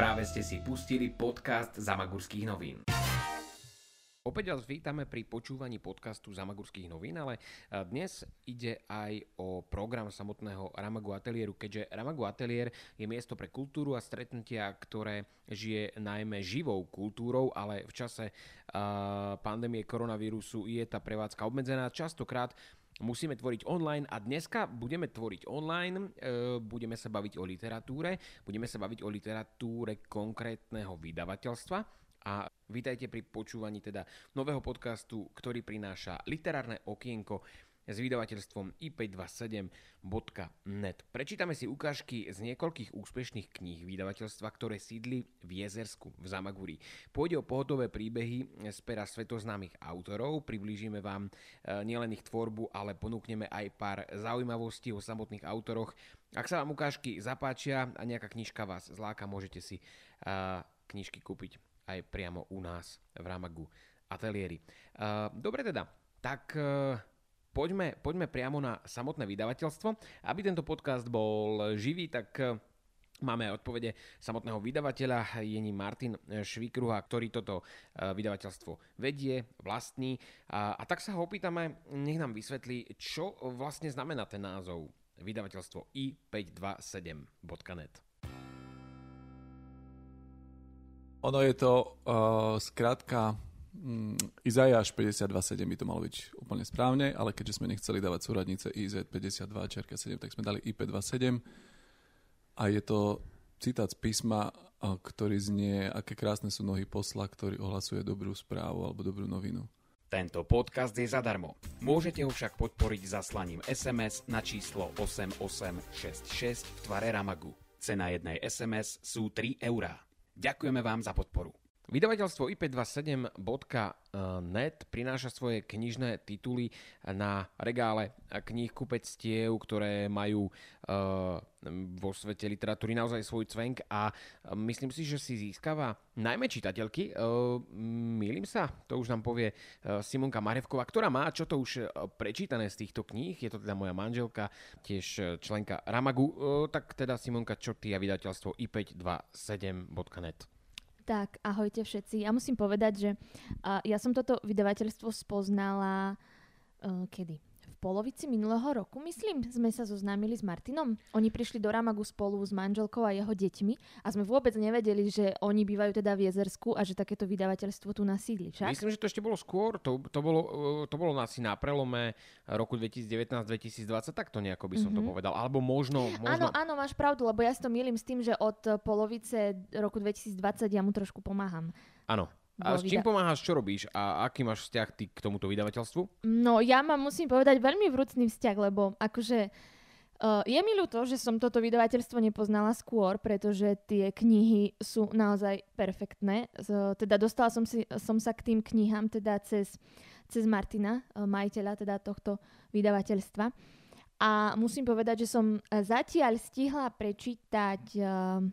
Práve ste si pustili podcast Zamagurských novín. Opäť vás vítame pri počúvaní podcastu Zamagurských novín, ale dnes ide aj o program samotného Ramagu Atelieru, keďže Ramagu Atelier je miesto pre kultúru a stretnutia, ktoré žije najmä živou kultúrou, ale v čase uh, pandémie koronavírusu je tá prevádzka obmedzená. Častokrát musíme tvoriť online a dneska budeme tvoriť online, e, budeme sa baviť o literatúre, budeme sa baviť o literatúre konkrétneho vydavateľstva. A vítajte pri počúvaní teda nového podcastu, ktorý prináša literárne okienko s vydavateľstvom i527.net. Prečítame si ukážky z niekoľkých úspešných kníh vydavateľstva, ktoré sídli v Jezersku, v Zamaguri. Pôjde o pohodové príbehy z pera svetoznámych autorov, priblížime vám e, nielen ich tvorbu, ale ponúkneme aj pár zaujímavostí o samotných autoroch. Ak sa vám ukážky zapáčia a nejaká knižka vás zláka, môžete si uh, knižky kúpiť aj priamo u nás v Ramagu ateliéri. Uh, dobre teda, tak poďme, poďme priamo na samotné vydavateľstvo. Aby tento podcast bol živý, tak eh, Máme odpovede samotného vydavateľa, je ním Martin Švikruha, ktorý toto eh, vydavateľstvo vedie, vlastní. A, a tak sa ho opýtame, nech nám vysvetlí, čo vlastne znamená ten názov vydavateľstvo i527.net. Ono je to uh, skrátka Mm, Izajáš 52.7 by to malo byť úplne správne, ale keďže sme nechceli dávať súradnice IZ 52 čerka 7, tak sme dali IP27 a je to citát z písma, ktorý znie, aké krásne sú nohy posla, ktorý ohlasuje dobrú správu alebo dobrú novinu. Tento podcast je zadarmo. Môžete ho však podporiť zaslaním SMS na číslo 8866 v tvare Ramagu. Cena jednej SMS sú 3 eurá. Ďakujeme vám za podporu. Vydavateľstvo ip27.net prináša svoje knižné tituly na regále kníh kupectiev, ktoré majú uh, vo svete literatúry naozaj svoj cvenk a myslím si, že si získava najmä čitateľky. Mýlim sa, to už nám povie Simonka Marevková, ktorá má čo to už prečítané z týchto kníh. Je to teda moja manželka, tiež členka Ramagu. Tak teda Simonka, čo ty a vydateľstvo ip27.net? Tak, ahojte všetci. Ja musím povedať, že uh, ja som toto vydavateľstvo spoznala uh, kedy? Polovici minulého roku, myslím, sme sa zoznámili s Martinom. Oni prišli do Ramagu spolu s manželkou a jeho deťmi a sme vôbec nevedeli, že oni bývajú teda v Jezersku a že takéto vydavateľstvo tu nasídli. Však? Myslím, že to ešte bolo skôr. To, to, bolo, to bolo asi na prelome roku 2019-2020, tak to nejako by som mm-hmm. to mhm. povedal. Alebo možno, možno... Áno, áno, máš pravdu, lebo ja si to milím s tým, že od polovice roku 2020 ja mu trošku pomáham. Áno, a s čím pomáhaš, čo robíš a aký máš vzťah ty k tomuto vydavateľstvu? No ja mám, musím povedať, veľmi vrúcný vzťah, lebo akože Uh, je mi ľúto, že som toto vydavateľstvo nepoznala skôr, pretože tie knihy sú naozaj perfektné. Uh, teda dostala som, si, som sa k tým knihám teda cez, cez Martina, uh, majiteľa teda tohto vydavateľstva. A musím povedať, že som zatiaľ stihla prečítať uh,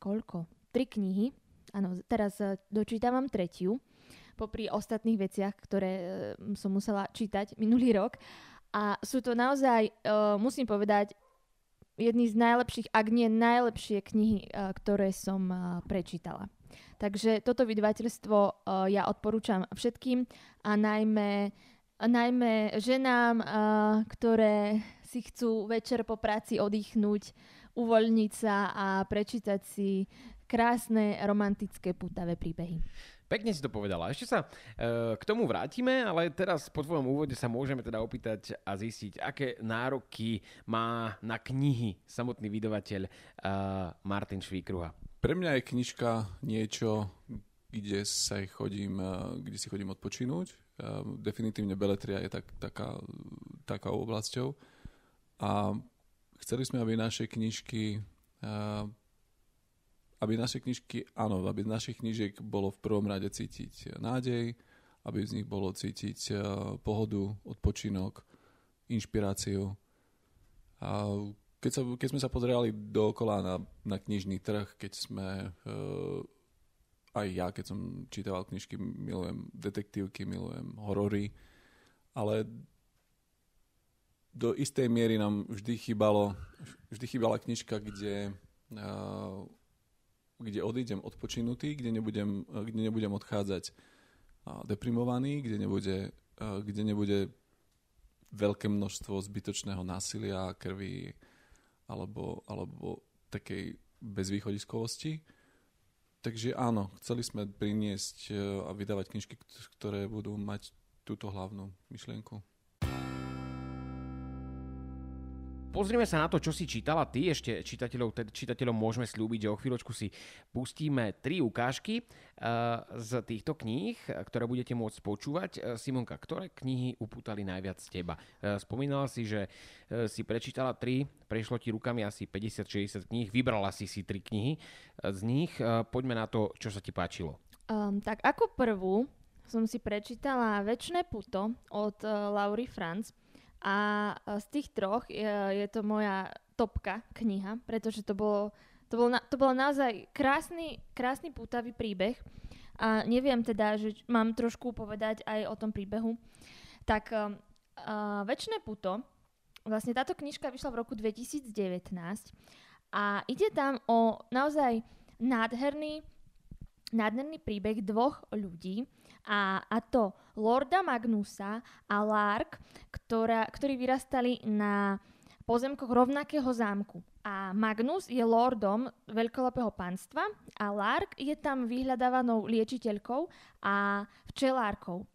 koľko? Tri knihy Áno, teraz e, dočítavam tretiu, popri ostatných veciach, ktoré e, som musela čítať minulý rok. A sú to naozaj, uh, musím povedať, jedny z najlepších, ak nie najlepšie knihy, ktoré som prečítala. Takže toto vydavateľstvo ja odporúčam všetkým a najmä, najmä ženám, ktoré si chcú večer po práci oddychnúť, uvoľniť sa a prečítať si krásne, romantické, putavé príbehy. Pekne si to povedala. Ešte sa e, k tomu vrátime, ale teraz po tvojom úvode sa môžeme teda opýtať a zistiť, aké nároky má na knihy samotný vydavateľ e, Martin Švíkruha. Pre mňa je knižka niečo, kde sa chodím, e, kde si chodím odpočinúť. E, definitívne Beletria je tak, taká, taká oblasťou. A chceli sme, aby naše knižky e, aby naše knižky, áno, aby z našich knižiek bolo v prvom rade cítiť nádej, aby z nich bolo cítiť eh, pohodu, odpočinok, inšpiráciu. A keď, sa, keď sme sa pozerali dookola na, na knižný trh, keď sme, uh, aj ja, keď som čítal knižky, milujem detektívky, milujem horory, ale do istej miery nám vždy chýbalo, vždy chýbala knižka, kde uh, kde odídem odpočinutý, kde nebudem, kde nebudem odchádzať deprimovaný, kde nebude, kde nebude veľké množstvo zbytočného násilia, krvi alebo, alebo takej bezvýchodiskovosti. Takže áno, chceli sme priniesť e, a vydávať knižky, ktoré budú mať túto hlavnú myšlienku. Pozrime sa na to, čo si čítala ty. Ešte čitateľov, čitateľom môžeme slúbiť, že o chvíľočku si pustíme tri ukážky uh, z týchto kníh, ktoré budete môcť počúvať. Uh, Simonka, ktoré knihy upútali najviac teba? Uh, spomínala si, že uh, si prečítala tri, prešlo ti rukami asi 50-60 kníh, vybrala si si tri knihy z nich. Poďme na to, čo sa ti páčilo. Um, tak ako prvú som si prečítala Večné puto od uh, Laury Franz. A z tých troch je, je to moja topka kniha, pretože to bolo, to bolo, to bolo naozaj krásny, krásny pútavý príbeh. A neviem teda, že mám trošku povedať aj o tom príbehu. Tak uh, Večné puto, vlastne táto knižka vyšla v roku 2019 a ide tam o naozaj nádherný, nádherný príbeh dvoch ľudí, a, a to Lorda Magnusa a Lark, ktorá, ktorí vyrastali na pozemkoch rovnakého zámku. A Magnus je lordom veľkolepého panstva a Lark je tam vyhľadávanou liečiteľkou a včelárkou.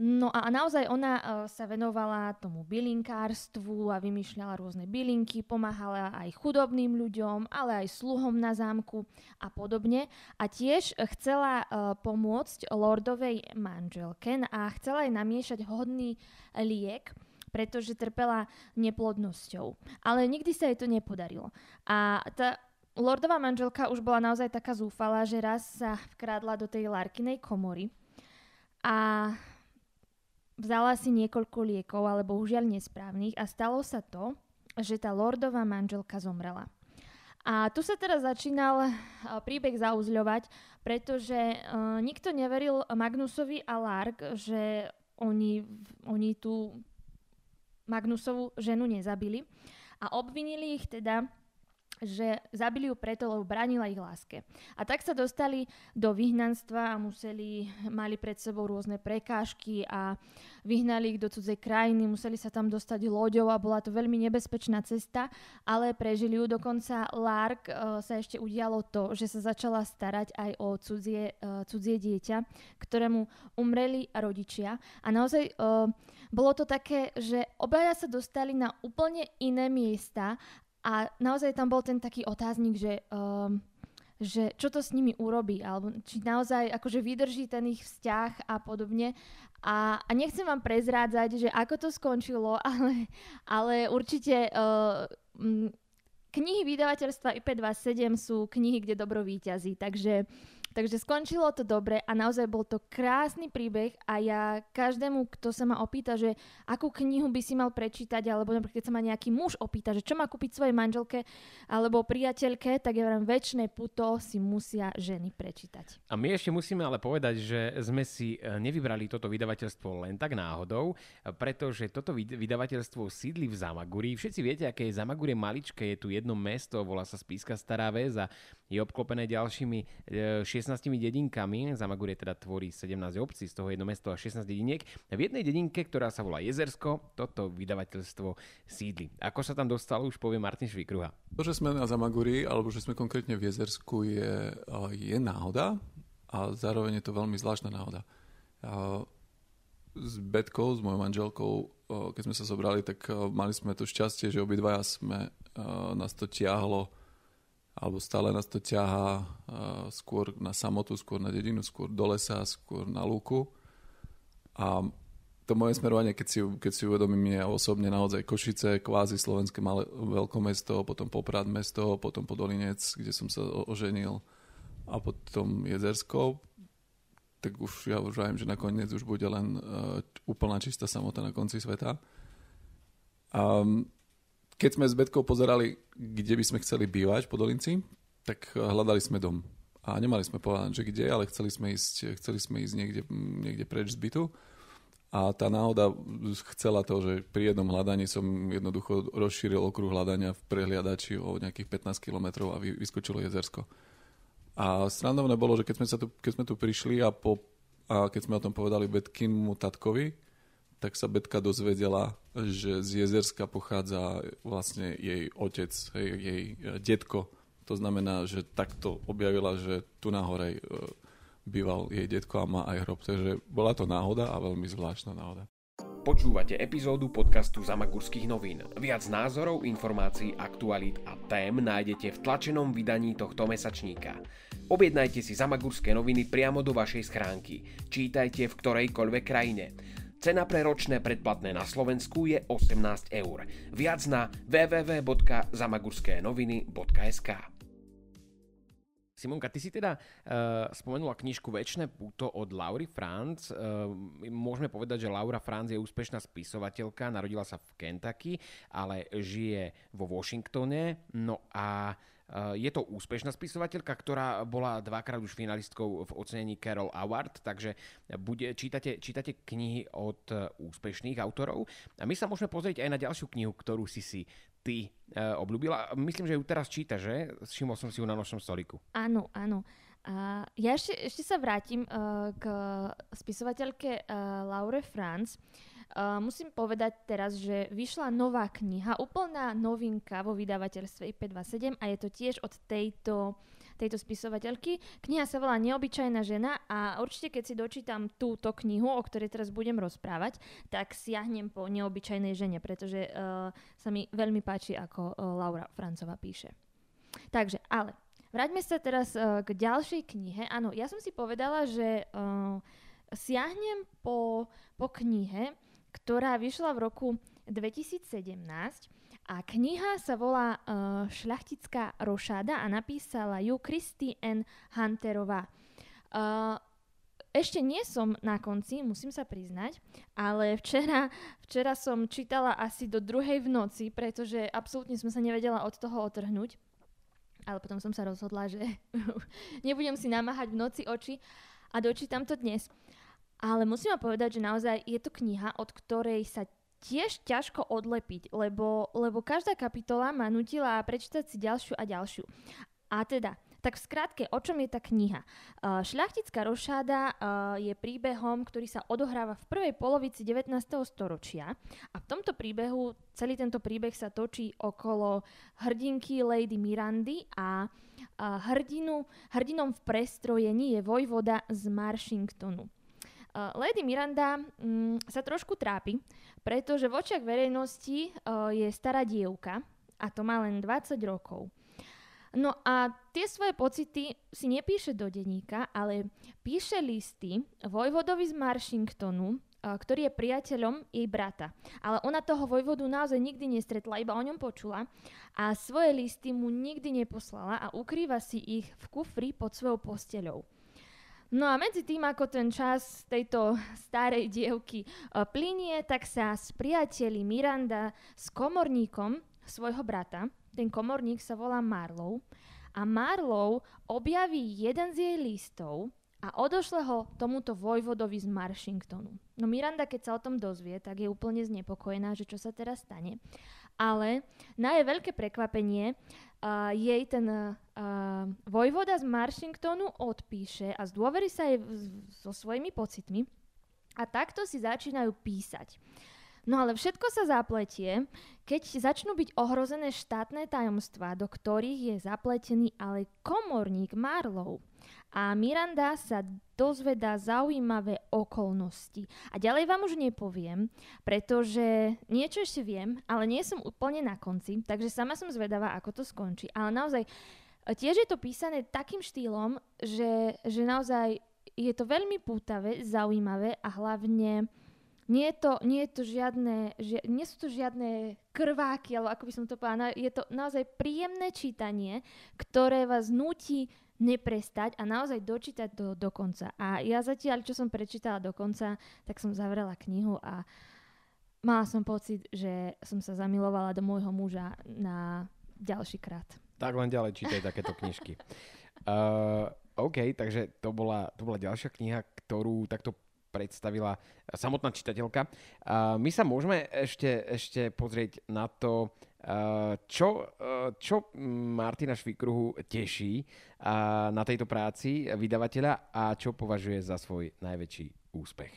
No a naozaj ona uh, sa venovala tomu bylinkárstvu a vymýšľala rôzne bylinky, pomáhala aj chudobným ľuďom, ale aj sluhom na zámku a podobne. A tiež chcela uh, pomôcť lordovej manželke a chcela aj namiešať hodný liek, pretože trpela neplodnosťou. Ale nikdy sa jej to nepodarilo. A tá lordová manželka už bola naozaj taká zúfala, že raz sa vkrádla do tej Larkinej komory a vzala si niekoľko liekov, ale bohužiaľ nesprávnych a stalo sa to, že tá lordová manželka zomrela. A tu sa teraz začínal príbeh zauzľovať, pretože uh, nikto neveril Magnusovi a Lark, že oni, oni tú Magnusovú ženu nezabili a obvinili ich teda že zabili ju preto, lebo bránila ich láske. A tak sa dostali do vyhnanstva a museli, mali pred sebou rôzne prekážky a vyhnali ich do cudzej krajiny, museli sa tam dostať loďou a bola to veľmi nebezpečná cesta, ale prežili ju. Dokonca Lark uh, sa ešte udialo to, že sa začala starať aj o cudzie, uh, cudzie dieťa, ktorému umreli rodičia. A naozaj uh, bolo to také, že obaja sa dostali na úplne iné miesta a naozaj tam bol ten taký otáznik, že, um, že čo to s nimi urobí, alebo či naozaj akože vydrží ten ich vzťah a podobne. A, a nechcem vám prezrádzať, že ako to skončilo, ale, ale určite uh, knihy vydavateľstva IP27 sú knihy, kde dobro výťazí, takže Takže skončilo to dobre a naozaj bol to krásny príbeh a ja každému, kto sa ma opýta, že akú knihu by si mal prečítať, alebo napríklad keď sa ma nejaký muž opýta, že čo má kúpiť svojej manželke alebo priateľke, tak ja vám väčšie puto si musia ženy prečítať. A my ešte musíme ale povedať, že sme si e, nevybrali toto vydavateľstvo len tak náhodou, pretože toto vydavateľstvo sídli v Zamaguri. Všetci viete, aké je Zamagure maličké, je tu jedno mesto, volá sa Spíska Stará väz a je obklopené ďalšími 16 e, dedinkami. Zamagurie teda tvorí 17 obcí, z toho jedno mesto a 16 dediniek. V jednej dedinke, ktorá sa volá Jezersko, toto vydavateľstvo sídli. Ako sa tam dostalo, už povie Martin Švikruha. To, že sme na Zamaguri, alebo že sme konkrétne v Jezersku, je, je náhoda a zároveň je to veľmi zvláštna náhoda. S Betkou, s mojou manželkou, keď sme sa zobrali, tak mali sme to šťastie, že obidvaja sme, nás to tiahlo alebo stále nás to ťahá skôr na samotu, skôr na dedinu, skôr do lesa, skôr na lúku. A to moje smerovanie, keď si, keď si uvedomím, je osobne naozaj Košice, kvázi slovenské malé, veľkomesto, potom Poprad mesto, potom Podolinec, kde som sa oženil a potom Jezersko, tak už ja už viem, že nakoniec už bude len uh, úplná čistá samota na konci sveta. Um, keď sme s Betkou pozerali, kde by sme chceli bývať po Dolinci, tak hľadali sme dom. A nemali sme povedať, že kde, ale chceli sme ísť, chceli sme ísť niekde, niekde preč z bytu. A tá náhoda chcela to, že pri jednom hľadaní som jednoducho rozšíril okruh hľadania v prehliadači o nejakých 15 kilometrov a vyskočilo jezersko. A srandovné bolo, že keď sme, sa tu, keď sme tu prišli a, po, a keď sme o tom povedali Betkinmu tatkovi, tak sa Betka dozvedela, že z Jezerska pochádza vlastne jej otec, jej e, detko. To znamená, že takto objavila, že tu nahore e, býval jej detko a má aj hrob. Takže bola to náhoda a veľmi zvláštna náhoda. Počúvate epizódu podcastu Zamagurských novín. Viac názorov, informácií, aktualít a tém nájdete v tlačenom vydaní tohto mesačníka. Objednajte si Zamagurské noviny priamo do vašej schránky. Čítajte v ktorejkoľvek krajine. Cena pre ročné predplatné na Slovensku je 18 eur. Viac na www.zamagurskénoviny.sk Simonka, ty si teda uh, spomenula knižku Večné puto od Laury Franz. Uh, môžeme povedať, že Laura Franz je úspešná spisovateľka, narodila sa v Kentucky, ale žije vo Washingtone. No a uh, je to úspešná spisovateľka, ktorá bola dvakrát už finalistkou v ocenení Carol Award, takže bude, čítate, čítate knihy od úspešných autorov. A my sa môžeme pozrieť aj na ďalšiu knihu, ktorú si si ty uh, obľúbila. Myslím, že ju teraz číta, že? Všimol som si ju na nočnom stoliku. Áno, áno. Uh, ja ešte, ešte sa vrátim uh, k spisovateľke uh, Laure Franz. Uh, musím povedať teraz, že vyšla nová kniha, úplná novinka vo vydavateľstve IP27 a je to tiež od tejto, tejto spisovateľky. Kniha sa volá Neobyčajná žena a určite keď si dočítam túto knihu, o ktorej teraz budem rozprávať, tak siahnem po neobyčajnej žene, pretože uh, sa mi veľmi páči, ako uh, Laura Francová píše. Takže, ale vráťme sa teraz uh, k ďalšej knihe. Áno, ja som si povedala, že uh, siahnem po, po knihe, ktorá vyšla v roku 2017 a kniha sa volá uh, Šľachtická rošáda a napísala ju Christy N. Hunterová. Uh, ešte nie som na konci, musím sa priznať, ale včera, včera som čítala asi do druhej v noci, pretože absolútne som sa nevedela od toho otrhnúť. Ale potom som sa rozhodla, že nebudem si namáhať v noci oči a dočítam to dnes. Ale musím vám povedať, že naozaj je to kniha, od ktorej sa tiež ťažko odlepiť, lebo, lebo každá kapitola ma nutila prečítať si ďalšiu a ďalšiu. A teda, tak v skratke, o čom je tá kniha? Uh, Šľachtická rošáda uh, je príbehom, ktorý sa odohráva v prvej polovici 19. storočia a v tomto príbehu, celý tento príbeh sa točí okolo hrdinky Lady Mirandy a uh, hrdinu, hrdinom v prestrojení je vojvoda z Marshingtonu. Uh, Lady Miranda um, sa trošku trápi, pretože v očiach verejnosti uh, je stará dievka a to má len 20 rokov. No a tie svoje pocity si nepíše do denníka, ale píše listy vojvodovi z Marshingtonu, uh, ktorý je priateľom jej brata. Ale ona toho vojvodu naozaj nikdy nestretla, iba o ňom počula a svoje listy mu nikdy neposlala a ukrýva si ich v kufri pod svojou posteľou. No a medzi tým, ako ten čas tejto starej dievky uh, plinie, tak sa spriateli Miranda s komorníkom svojho brata. Ten komorník sa volá Marlow. A Marlow objaví jeden z jej listov a odošle ho tomuto vojvodovi z Marshingtonu. No Miranda, keď sa o tom dozvie, tak je úplne znepokojená, že čo sa teraz stane. Ale na jej veľké prekvapenie uh, jej ten uh, Vojvoda z Marshingtonu odpíše a zdôverí sa jej so svojimi pocitmi a takto si začínajú písať. No ale všetko sa zapletie, keď začnú byť ohrozené štátne tajomstvá, do ktorých je zapletený ale komorník Marlow. A Miranda sa dozvedá zaujímavé okolnosti. A ďalej vám už nepoviem, pretože niečo ešte viem, ale nie som úplne na konci, takže sama som zvedavá, ako to skončí. Ale naozaj, tiež je to písané takým štýlom, že, že naozaj je to veľmi pútavé, zaujímavé a hlavne nie, je to, nie, je to žiadne, ži, nie sú to žiadne krváky, alebo ako by som to povedala, je to naozaj príjemné čítanie, ktoré vás nutí neprestať a naozaj dočítať do, do konca. A ja zatiaľ, čo som prečítala do konca, tak som zavrela knihu a mala som pocit, že som sa zamilovala do môjho muža na ďalší krát. Tak len ďalej čítaj takéto knižky. Uh, OK, takže to bola, to bola ďalšia kniha, ktorú takto predstavila samotná čitateľka. Uh, my sa môžeme ešte, ešte pozrieť na to, Čo, čo Martina Švikruhu teší na tejto práci vydavateľa a čo považuje za svoj najväčší úspech?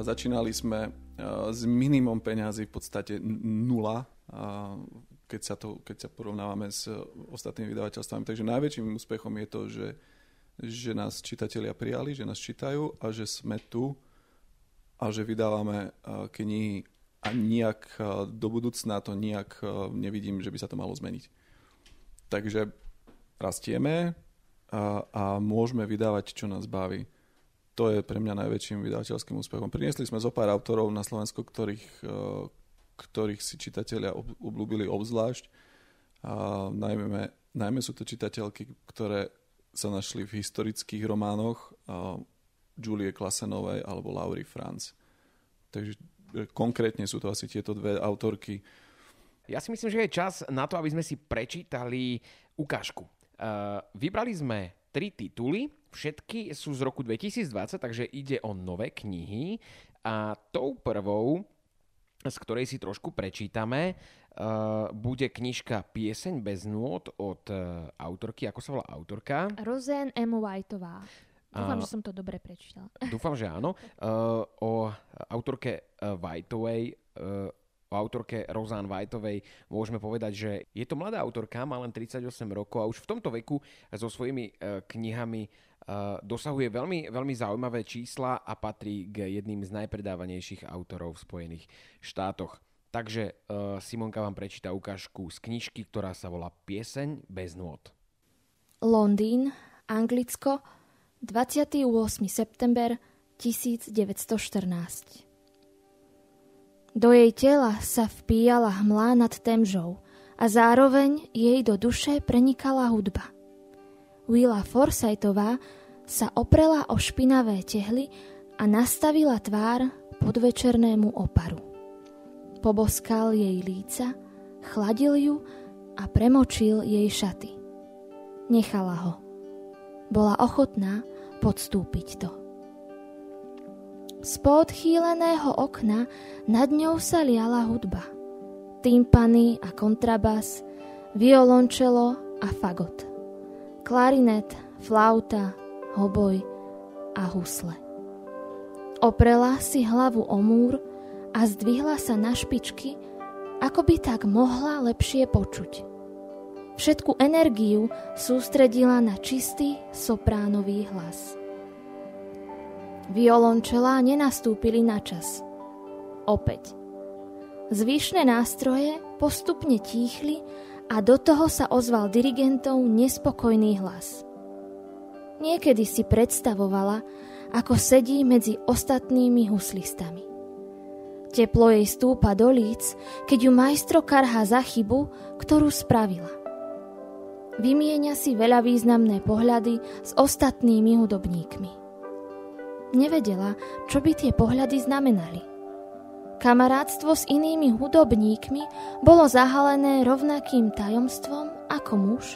Začínali sme s minimum peňazí, v podstate nula, keď sa, to, keď sa porovnávame s ostatnými vydavateľstvami. Takže najväčším úspechom je to, že, že nás čitatelia prijali, že nás čítajú a že sme tu a že vydávame knihy a nejak do budúcna to nejak nevidím, že by sa to malo zmeniť. Takže rastieme a, a môžeme vydávať, čo nás baví. To je pre mňa najväčším vydavateľským úspechom. Priniesli sme zo pár autorov na Slovensku, ktorých, ktorých si čitatelia obľúbili obzvlášť. A najmä, najmä sú to čitateľky, ktoré sa našli v historických románoch Julie Klasenovej alebo Laurie Franz. Takže konkrétne sú to asi tieto dve autorky. Ja si myslím, že je čas na to, aby sme si prečítali ukážku. Uh, vybrali sme tri tituly, všetky sú z roku 2020, takže ide o nové knihy a tou prvou, z ktorej si trošku prečítame, uh, bude knižka Pieseň bez nôd od uh, autorky, ako sa volá autorka? Rosen M. Whiteová. Dúfam, uh, že som to dobre prečítala. Dúfam, že áno. Uh, o autorke uh, Whiteovej, uh, o autorke Rozán Whiteovej môžeme povedať, že je to mladá autorka, má len 38 rokov a už v tomto veku so svojimi uh, knihami dosahuje veľmi, veľmi zaujímavé čísla a patrí k jedným z najpredávanejších autorov v Spojených štátoch. Takže uh, Simonka vám prečíta ukážku z knižky, ktorá sa volá Pieseň bez nôd. Londýn, Anglicko, 28. september 1914 Do jej tela sa vpíjala hmlá nad temžou a zároveň jej do duše prenikala hudba. Willa Forsythová sa oprela o špinavé tehly a nastavila tvár podvečernému oparu. Poboskal jej líca, chladil ju a premočil jej šaty. Nechala ho. Bola ochotná podstúpiť to. Z podchýleného okna nad ňou sa liala hudba. Tympany a kontrabas, violončelo a fagot. Klarinet, flauta, hoboj a husle. Oprela si hlavu o múr a zdvihla sa na špičky, ako by tak mohla lepšie počuť. Všetku energiu sústredila na čistý sopránový hlas. Violončelá nenastúpili na čas. Opäť. Zvyšné nástroje postupne tíchli a do toho sa ozval dirigentov nespokojný hlas. Niekedy si predstavovala, ako sedí medzi ostatnými huslistami. Teplo jej stúpa do líc, keď ju majstro karhá za chybu, ktorú spravila. Vymienia si veľa významné pohľady s ostatnými hudobníkmi. Nevedela, čo by tie pohľady znamenali. Kamarátstvo s inými hudobníkmi bolo zahalené rovnakým tajomstvom ako muž,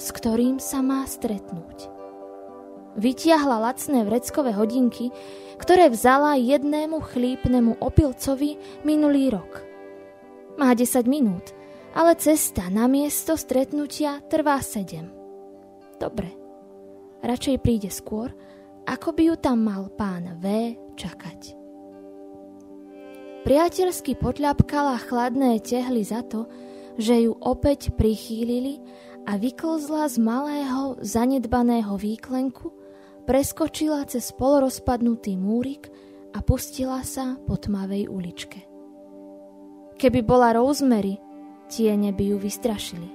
s ktorým sa má stretnúť. Vytiahla lacné vreckové hodinky, ktoré vzala jednému chlípnemu opilcovi minulý rok. Má 10 minút, ale cesta na miesto stretnutia trvá 7. Dobre, radšej príde skôr, ako by ju tam mal pán V čakať. Priateľsky potľapkala chladné tehly za to, že ju opäť prichýlili a vyklzla z malého, zanedbaného výklenku, preskočila cez polorozpadnutý múrik a pustila sa po tmavej uličke. Keby bola Rosemary, tiene by ju vystrašili.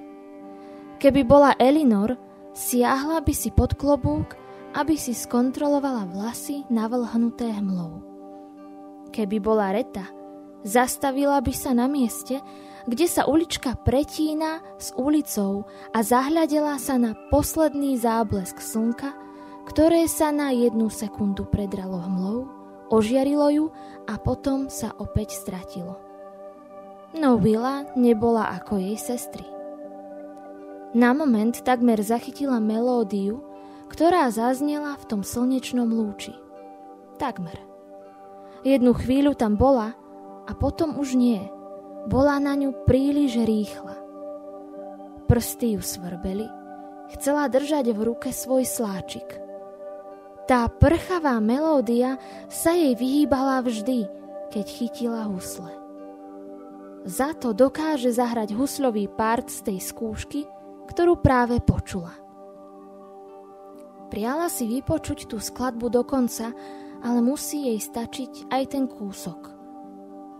Keby bola Elinor, siahla by si pod klobúk aby si skontrolovala vlasy navlhnuté hmlou. Keby bola Reta, zastavila by sa na mieste, kde sa ulička pretína s ulicou a zahľadela sa na posledný záblesk slnka, ktoré sa na jednu sekundu predralo hmlou, ožiarilo ju a potom sa opäť stratilo. No Willa nebola ako jej sestry. Na moment takmer zachytila melódiu, ktorá zaznela v tom slnečnom lúči. Takmer. Jednu chvíľu tam bola a potom už nie. bola na ňu príliš rýchla. Prsty ju svrbeli, chcela držať v ruke svoj sláčik. Tá prchavá melódia sa jej vyhýbala vždy, keď chytila husle. Za to dokáže zahrať huslový part z tej skúšky, ktorú práve počula. Priala si vypočuť tú skladbu do konca, ale musí jej stačiť aj ten kúsok.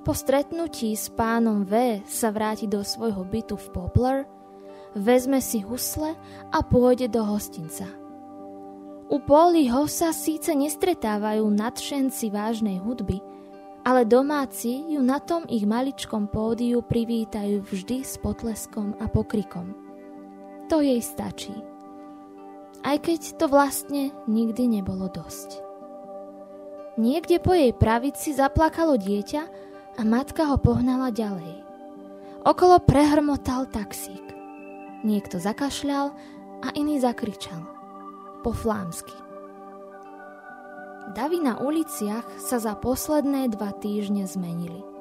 Po stretnutí s pánom V sa vráti do svojho bytu v Poplar, vezme si husle a pôjde do hostinca. U Poliho sa síce nestretávajú nadšenci vážnej hudby, ale domáci ju na tom ich maličkom pódiu privítajú vždy s potleskom a pokrikom. To jej stačí aj keď to vlastne nikdy nebolo dosť. Niekde po jej pravici zaplakalo dieťa a matka ho pohnala ďalej. Okolo prehrmotal taxík. Niekto zakašľal a iný zakričal. Po flámsky. Davy na uliciach sa za posledné dva týždne zmenili –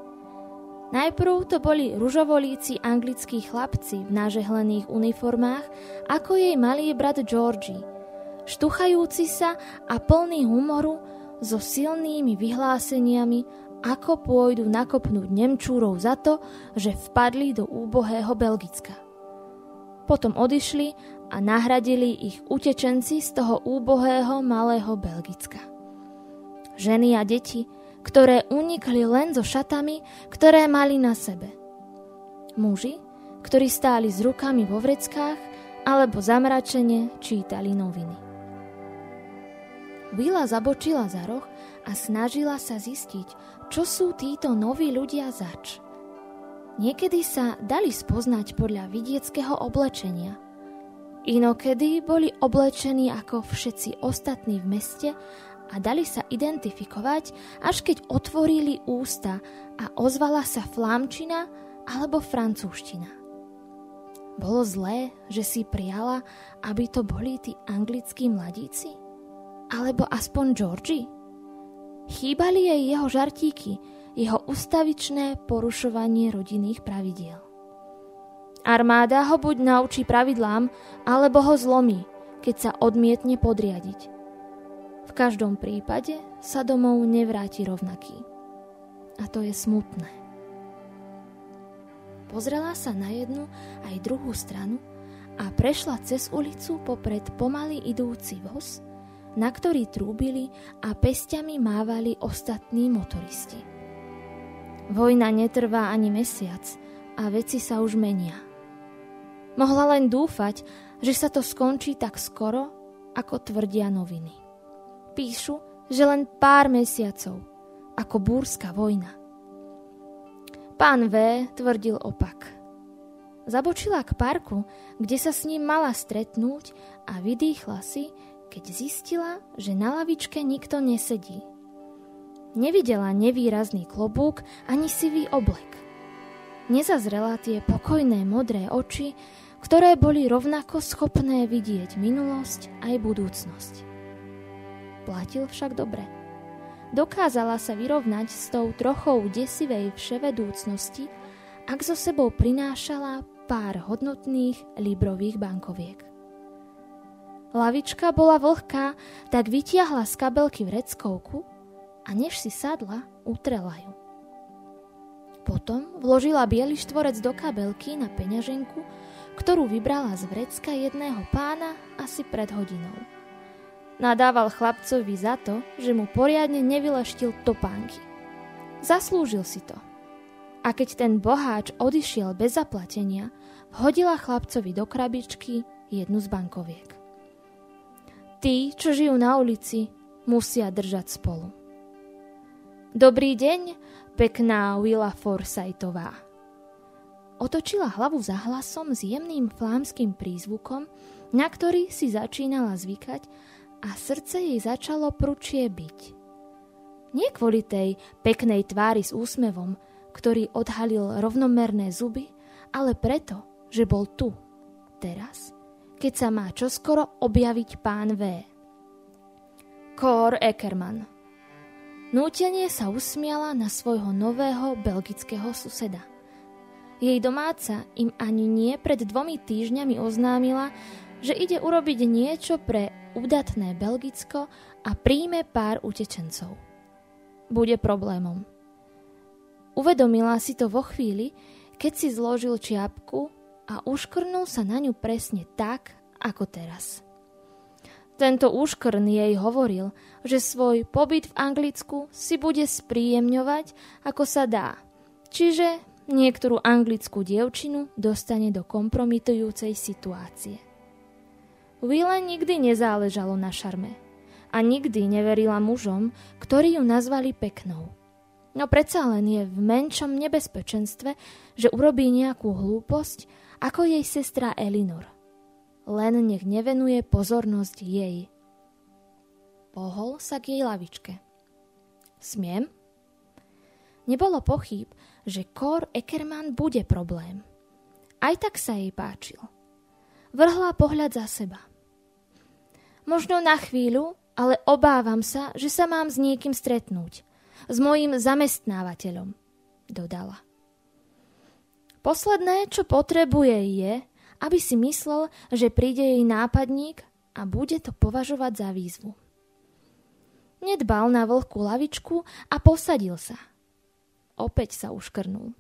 Najprv to boli ružovolíci anglickí chlapci v nažehlených uniformách, ako jej malý brat Georgie, štuchajúci sa a plný humoru so silnými vyhláseniami, ako pôjdu nakopnúť Nemčúrov za to, že vpadli do úbohého Belgicka. Potom odišli a nahradili ich utečenci z toho úbohého malého Belgicka. Ženy a deti – ktoré unikli len so šatami, ktoré mali na sebe. Muži, ktorí stáli s rukami vo vreckách alebo zamračene čítali noviny. Vila zabočila za roh a snažila sa zistiť, čo sú títo noví ľudia zač. Niekedy sa dali spoznať podľa vidieckého oblečenia. Inokedy boli oblečení ako všetci ostatní v meste a dali sa identifikovať, až keď otvorili ústa a ozvala sa flámčina alebo francúzština. Bolo zlé, že si prijala, aby to boli tí anglickí mladíci? Alebo aspoň Georgie? Chýbali jej jeho žartíky, jeho ustavičné porušovanie rodinných pravidiel. Armáda ho buď naučí pravidlám, alebo ho zlomí, keď sa odmietne podriadiť. V každom prípade sa domov nevráti rovnaký. A to je smutné. Pozrela sa na jednu aj druhú stranu a prešla cez ulicu popred pomaly idúci voz, na ktorý trúbili a pestiami mávali ostatní motoristi. Vojna netrvá ani mesiac a veci sa už menia. Mohla len dúfať, že sa to skončí tak skoro, ako tvrdia noviny. Píšu, že len pár mesiacov, ako búrska vojna. Pán V. tvrdil opak. Zabočila k parku, kde sa s ním mala stretnúť a vydýchla si, keď zistila, že na lavičke nikto nesedí. Nevidela nevýrazný klobúk ani sivý oblek. Nezazrela tie pokojné modré oči, ktoré boli rovnako schopné vidieť minulosť aj budúcnosť. Platil však dobre. Dokázala sa vyrovnať s tou trochou desivej vševedúcnosti, ak so sebou prinášala pár hodnotných librových bankoviek. Lavička bola vlhká, tak vytiahla z kabelky vreckovku a než si sadla, utrela ju. Potom vložila biely štvorec do kabelky na peňaženku, ktorú vybrala z vrecka jedného pána asi pred hodinou. Nadával chlapcovi za to, že mu poriadne nevyleštil topánky. Zaslúžil si to. A keď ten boháč odišiel bez zaplatenia, hodila chlapcovi do krabičky jednu z bankoviek. Tí, čo žijú na ulici, musia držať spolu. Dobrý deň, pekná Willa Forsythová. Otočila hlavu za hlasom s jemným flámským prízvukom, na ktorý si začínala zvykať a srdce jej začalo pručie byť. Nie kvôli tej peknej tvári s úsmevom, ktorý odhalil rovnomerné zuby, ale preto, že bol tu, teraz, keď sa má čoskoro objaviť pán V. Kor Eckermann Nútenie sa usmiala na svojho nového belgického suseda. Jej domáca im ani nie pred dvomi týždňami oznámila, že ide urobiť niečo pre udatné Belgicko a príjme pár utečencov. Bude problémom. Uvedomila si to vo chvíli, keď si zložil čiapku a uškrnul sa na ňu presne tak, ako teraz. Tento úškrn jej hovoril, že svoj pobyt v Anglicku si bude spríjemňovať, ako sa dá. Čiže niektorú anglickú dievčinu dostane do kompromitujúcej situácie. Willa nikdy nezáležalo na šarme a nikdy neverila mužom, ktorí ju nazvali peknou. No predsa len je v menšom nebezpečenstve, že urobí nejakú hlúposť, ako jej sestra Elinor. Len nech nevenuje pozornosť jej. Pohol sa k jej lavičke. Smiem? Nebolo pochyb, že Kor Ekerman bude problém. Aj tak sa jej páčil. Vrhla pohľad za seba. Možno na chvíľu, ale obávam sa, že sa mám s niekým stretnúť – s mojim zamestnávateľom, dodala. Posledné, čo potrebuje, je, aby si myslel, že príde jej nápadník a bude to považovať za výzvu. Nedbal na vlhkú lavičku a posadil sa. Opäť sa uškrnul.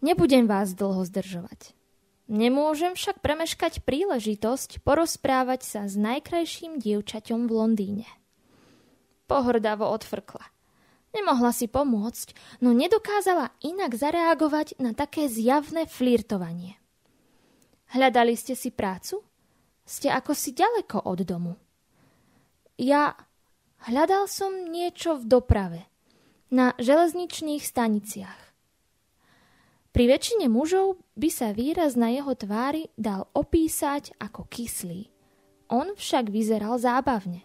Nebudem vás dlho zdržovať. Nemôžem však premeškať príležitosť porozprávať sa s najkrajším dievčaťom v Londýne. Pohrdavo odfrkla. Nemohla si pomôcť, no nedokázala inak zareagovať na také zjavné flirtovanie. Hľadali ste si prácu? Ste ako si ďaleko od domu. Ja hľadal som niečo v doprave, na železničných staniciach. Pri väčšine mužov by sa výraz na jeho tvári dal opísať ako kyslý. On však vyzeral zábavne.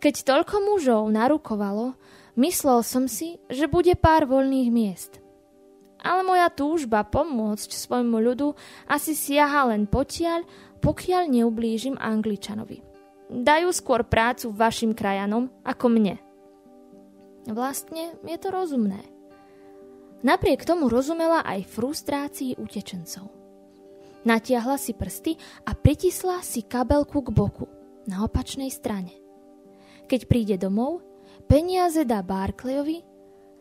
Keď toľko mužov narukovalo, myslel som si, že bude pár voľných miest. Ale moja túžba pomôcť svojmu ľudu asi siaha len potiaľ, pokiaľ neublížim Angličanovi. Dajú skôr prácu vašim krajanom ako mne. Vlastne je to rozumné. Napriek tomu rozumela aj frustrácii utečencov. Natiahla si prsty a pritisla si kabelku k boku, na opačnej strane. Keď príde domov, peniaze dá Barclayovi,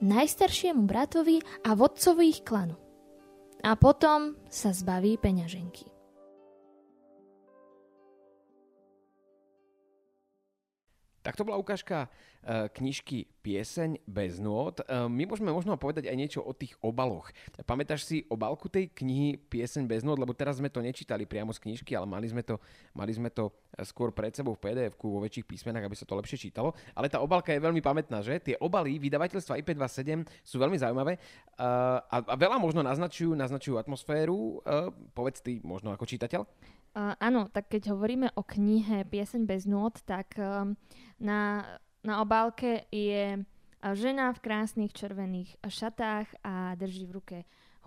najstaršiemu bratovi a vodcovi ich klanu. A potom sa zbaví peňaženky. Tak to bola ukážka knižky Pieseň bez nôd. E, my môžeme možno povedať aj niečo o tých obaloch. Pamätáš si obalku tej knihy Pieseň bez nôd? Lebo teraz sme to nečítali priamo z knižky, ale mali sme to, mali sme to skôr pred sebou v pdf vo väčších písmenách, aby sa to lepšie čítalo. Ale tá obalka je veľmi pamätná, že? Tie obaly vydavateľstva IP27 sú veľmi zaujímavé a, veľa možno naznačujú, naznačujú atmosféru. Povedz ty možno ako čitateľ. Uh, áno, tak keď hovoríme o knihe Pieseň bez nôd, tak um, na, na obálke je žena v krásnych červených šatách a drží v ruke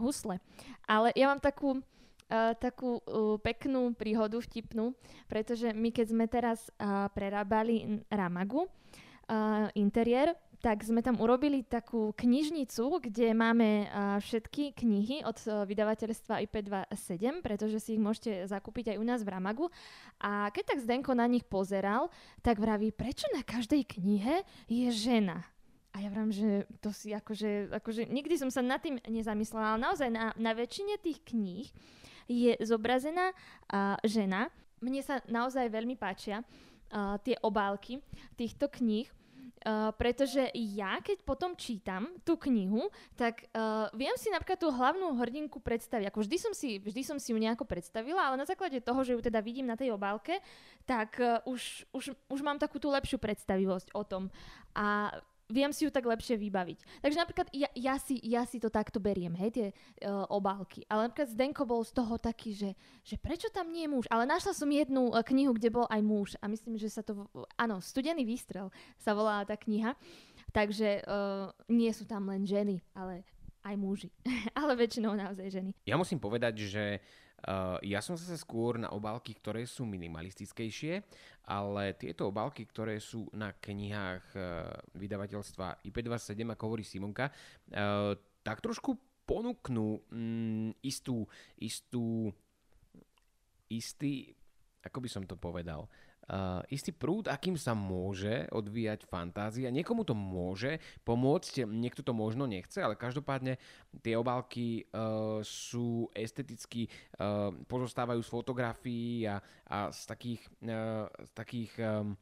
husle. Ale ja mám takú, uh, takú peknú príhodu, vtipnú, pretože my keď sme teraz prerábali Ramagu, interiér, tak sme tam urobili takú knižnicu, kde máme všetky knihy od uh, vydavateľstva IP27, pretože si ich môžete zakúpiť aj u nás v Ramagu. A keď tak Zdenko na nich pozeral, tak vraví, prečo na každej knihe je žena? A ja vravím, že to si akože, akože nikdy som sa nad tým nezamyslela, ale naozaj na, na väčšine tých kníh je zobrazená uh, žena. Mne sa naozaj veľmi páčia uh, tie obálky týchto kníh, Uh, pretože ja, keď potom čítam tú knihu, tak uh, viem si napríklad tú hlavnú hrdinku predstaviť. Ako vždy som, si, vždy som si ju nejako predstavila, ale na základe toho, že ju teda vidím na tej obálke, tak uh, už, už, už mám takú tú lepšiu predstavivosť o tom. A viem si ju tak lepšie vybaviť. Takže napríklad ja, ja, si, ja si to takto beriem, hej, tie uh, obálky. Ale napríklad Zdenko bol z toho taký, že, že prečo tam nie je muž? Ale našla som jednu uh, knihu, kde bol aj muž a myslím, že sa to, áno, Studený výstrel sa volá tá kniha. Takže uh, nie sú tam len ženy, ale aj muži. ale väčšinou naozaj ženy. Ja musím povedať, že Uh, ja som zase skôr na obálky, ktoré sú minimalistickejšie, ale tieto obálky, ktoré sú na knihách uh, vydavateľstva IP27, ako hovorí Simonka, uh, tak trošku ponúknú mm, istú, istú, istý, ako by som to povedal, uh, istý prúd, akým sa môže odvíjať fantázia. Niekomu to môže pomôcť, niekto to možno nechce, ale každopádne tie obálky uh, sú esteticky, uh, pozostávajú z fotografií a, a z takých, uh, z takých um,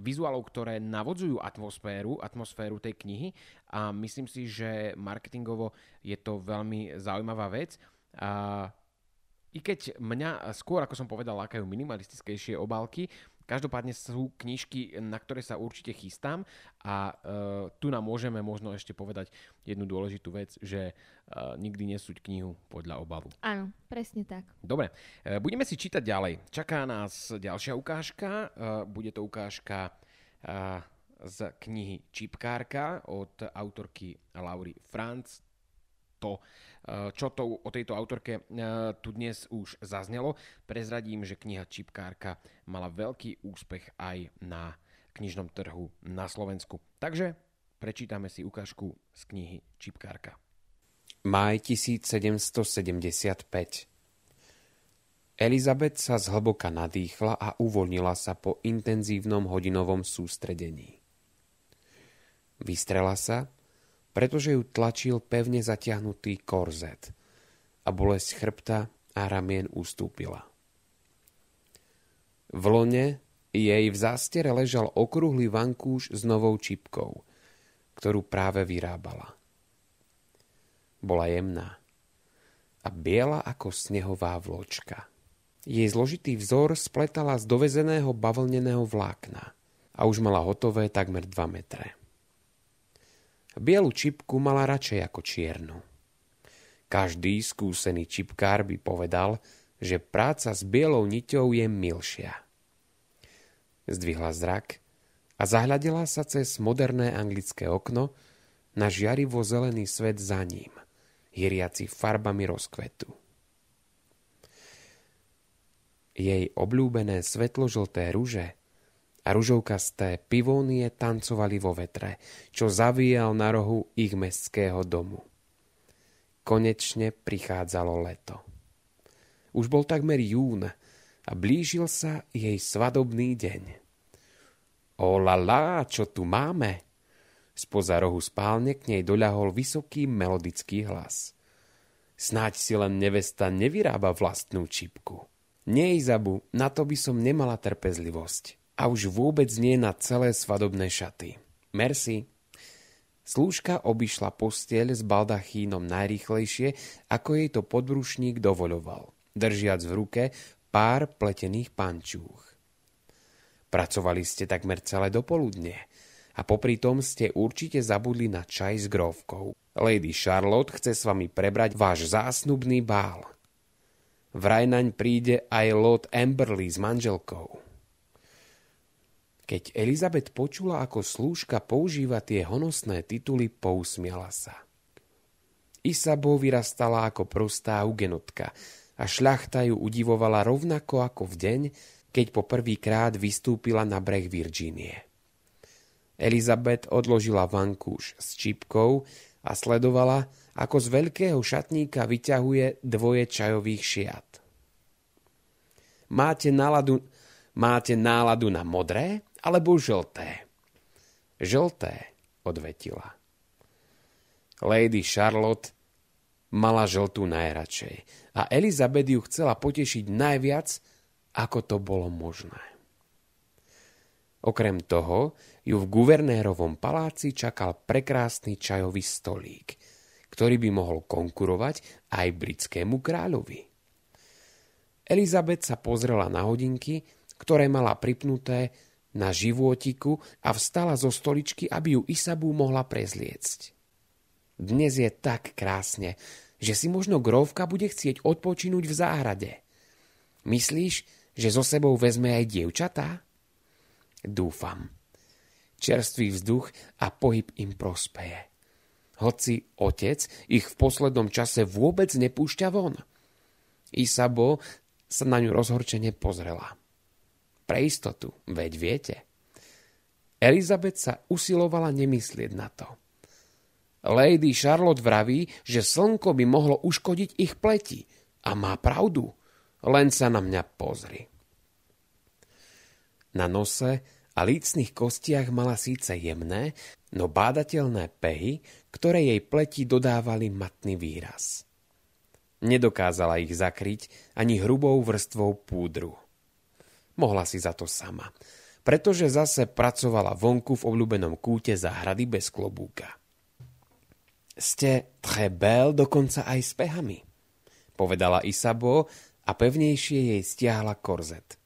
vizuálov, ktoré navodzujú atmosféru, atmosféru tej knihy a myslím si, že marketingovo je to veľmi zaujímavá vec. A i keď mňa skôr, ako som povedal, lákajú minimalistickejšie obálky, Každopádne sú knižky, na ktoré sa určite chystám a uh, tu nám môžeme možno ešte povedať jednu dôležitú vec, že uh, nikdy nesúť knihu podľa obalu. Áno, presne tak. Dobre, uh, budeme si čítať ďalej. Čaká nás ďalšia ukážka. Uh, bude to ukážka uh, z knihy Čipkárka od autorky Laury Franz. To Eh, čo to o tejto autorke eh, tu dnes už zaznelo. Prezradím, že kniha Čipkárka mala veľký úspech aj na knižnom trhu na Slovensku. Takže prečítame si ukážku z knihy Čipkárka. Maj 1775 Elizabeth sa zhlboka nadýchla a uvoľnila sa po intenzívnom hodinovom sústredení. Vystrela sa pretože ju tlačil pevne zatiahnutý korzet a bolesť chrbta a ramien ustúpila. V lone jej v zástere ležal okrúhly vankúš s novou čipkou, ktorú práve vyrábala. Bola jemná a biela ako snehová vločka. Jej zložitý vzor spletala z dovezeného bavlneného vlákna a už mala hotové takmer 2 metre. Bielu čipku mala radšej ako čiernu. Každý skúsený čipkár by povedal, že práca s bielou niťou je milšia. Zdvihla zrak a zahľadila sa cez moderné anglické okno na žiarivo zelený svet za ním, hyriaci farbami rozkvetu. Jej obľúbené svetlo-žlté rúže a ružovkasté pivónie tancovali vo vetre, čo zavíjal na rohu ich mestského domu. Konečne prichádzalo leto. Už bol takmer jún a blížil sa jej svadobný deň. O la la, čo tu máme? Spoza rohu spálne k nej doľahol vysoký melodický hlas. Snáď si len nevesta nevyrába vlastnú čipku. Nie, Izabu, na to by som nemala trpezlivosť a už vôbec nie na celé svadobné šaty. Merci. Slúžka obišla postieľ s baldachínom najrýchlejšie, ako jej to podbrušník dovoľoval, držiac v ruke pár pletených pančúch. Pracovali ste takmer celé dopoludne a popri tom ste určite zabudli na čaj s grovkou. Lady Charlotte chce s vami prebrať váš zásnubný bál. Vraj naň príde aj Lord Amberley s manželkou. Keď Elizabeth počula, ako slúžka používa tie honosné tituly, pousmiala sa. Isabel vyrastala ako prostá ugenotka a šľachta ju udivovala rovnako ako v deň, keď po prvýkrát vystúpila na breh Virgínie. Elizabeth odložila vankúš s čipkou a sledovala, ako z veľkého šatníka vyťahuje dvoje čajových šiat. Máte náladu, máte náladu na modré? Alebo žlté? Žlté, odvetila. Lady Charlotte mala žltú najradšej a Elizabeth ju chcela potešiť najviac, ako to bolo možné. Okrem toho ju v guvernérovom paláci čakal prekrásny čajový stolík, ktorý by mohol konkurovať aj britskému kráľovi. Elizabeth sa pozrela na hodinky, ktoré mala pripnuté na životiku a vstala zo stoličky, aby ju Isabu mohla prezliecť. Dnes je tak krásne, že si možno grovka bude chcieť odpočinúť v záhrade. Myslíš, že so sebou vezme aj dievčatá? Dúfam. Čerstvý vzduch a pohyb im prospeje. Hoci otec ich v poslednom čase vôbec nepúšťa von. Isabo sa na ňu rozhorčene pozrela. Pre istotu, veď viete. Elizabeth sa usilovala nemyslieť na to. Lady Charlotte vraví, že slnko by mohlo uškodiť ich pleti. A má pravdu. Len sa na mňa pozri. Na nose a lícnych kostiach mala síce jemné, no bádateľné pehy, ktoré jej pleti dodávali matný výraz. Nedokázala ich zakryť ani hrubou vrstvou púdru. Mohla si za to sama, pretože zase pracovala vonku v obľúbenom kúte záhrady bez klobúka. Ste très belle dokonca aj s pehami, povedala Isabo a pevnejšie jej stiahla korzet.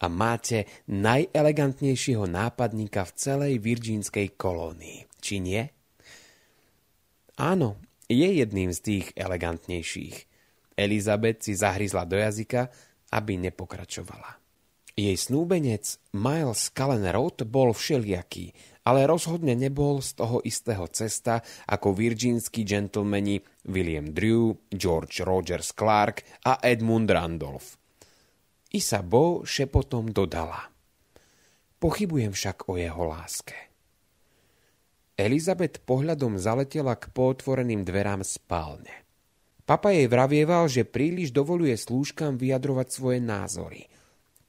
A máte najelegantnejšieho nápadníka v celej virgínskej kolónii, či nie? Áno, je jedným z tých elegantnejších. Elizabeth si zahryzla do jazyka, aby nepokračovala. Jej snúbenec Miles Cullen Road bol všelijaký, ale rozhodne nebol z toho istého cesta ako virgínsky gentlemani William Drew, George Rogers Clark a Edmund Randolph. Isabeau šepotom dodala. Pochybujem však o jeho láske. Elizabeth pohľadom zaletela k pootvoreným dverám spálne. Papa jej vravieval, že príliš dovoluje slúžkam vyjadrovať svoje názory.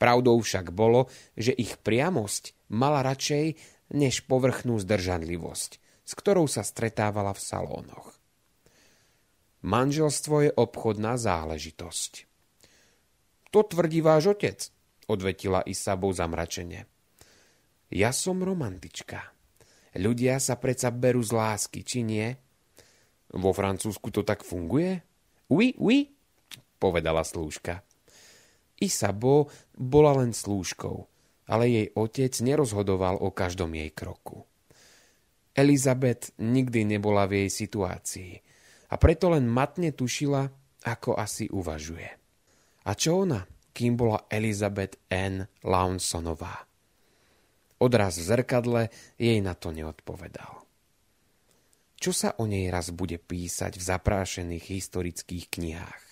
Pravdou však bolo, že ich priamosť mala radšej než povrchnú zdržanlivosť, s ktorou sa stretávala v salónoch. Manželstvo je obchodná záležitosť. To tvrdí váš otec, odvetila Isabou zamračene. Ja som romantička. Ľudia sa predsa berú z lásky, či nie? Vo Francúzsku to tak funguje? Oui, oui, povedala slúžka. Isabo bola len slúžkou ale jej otec nerozhodoval o každom jej kroku. Elizabeth nikdy nebola v jej situácii a preto len matne tušila, ako asi uvažuje. A čo ona, kým bola Elizabeth N. Launsonová? Odraz v zrkadle jej na to neodpovedal. Čo sa o nej raz bude písať v zaprášených historických knihách?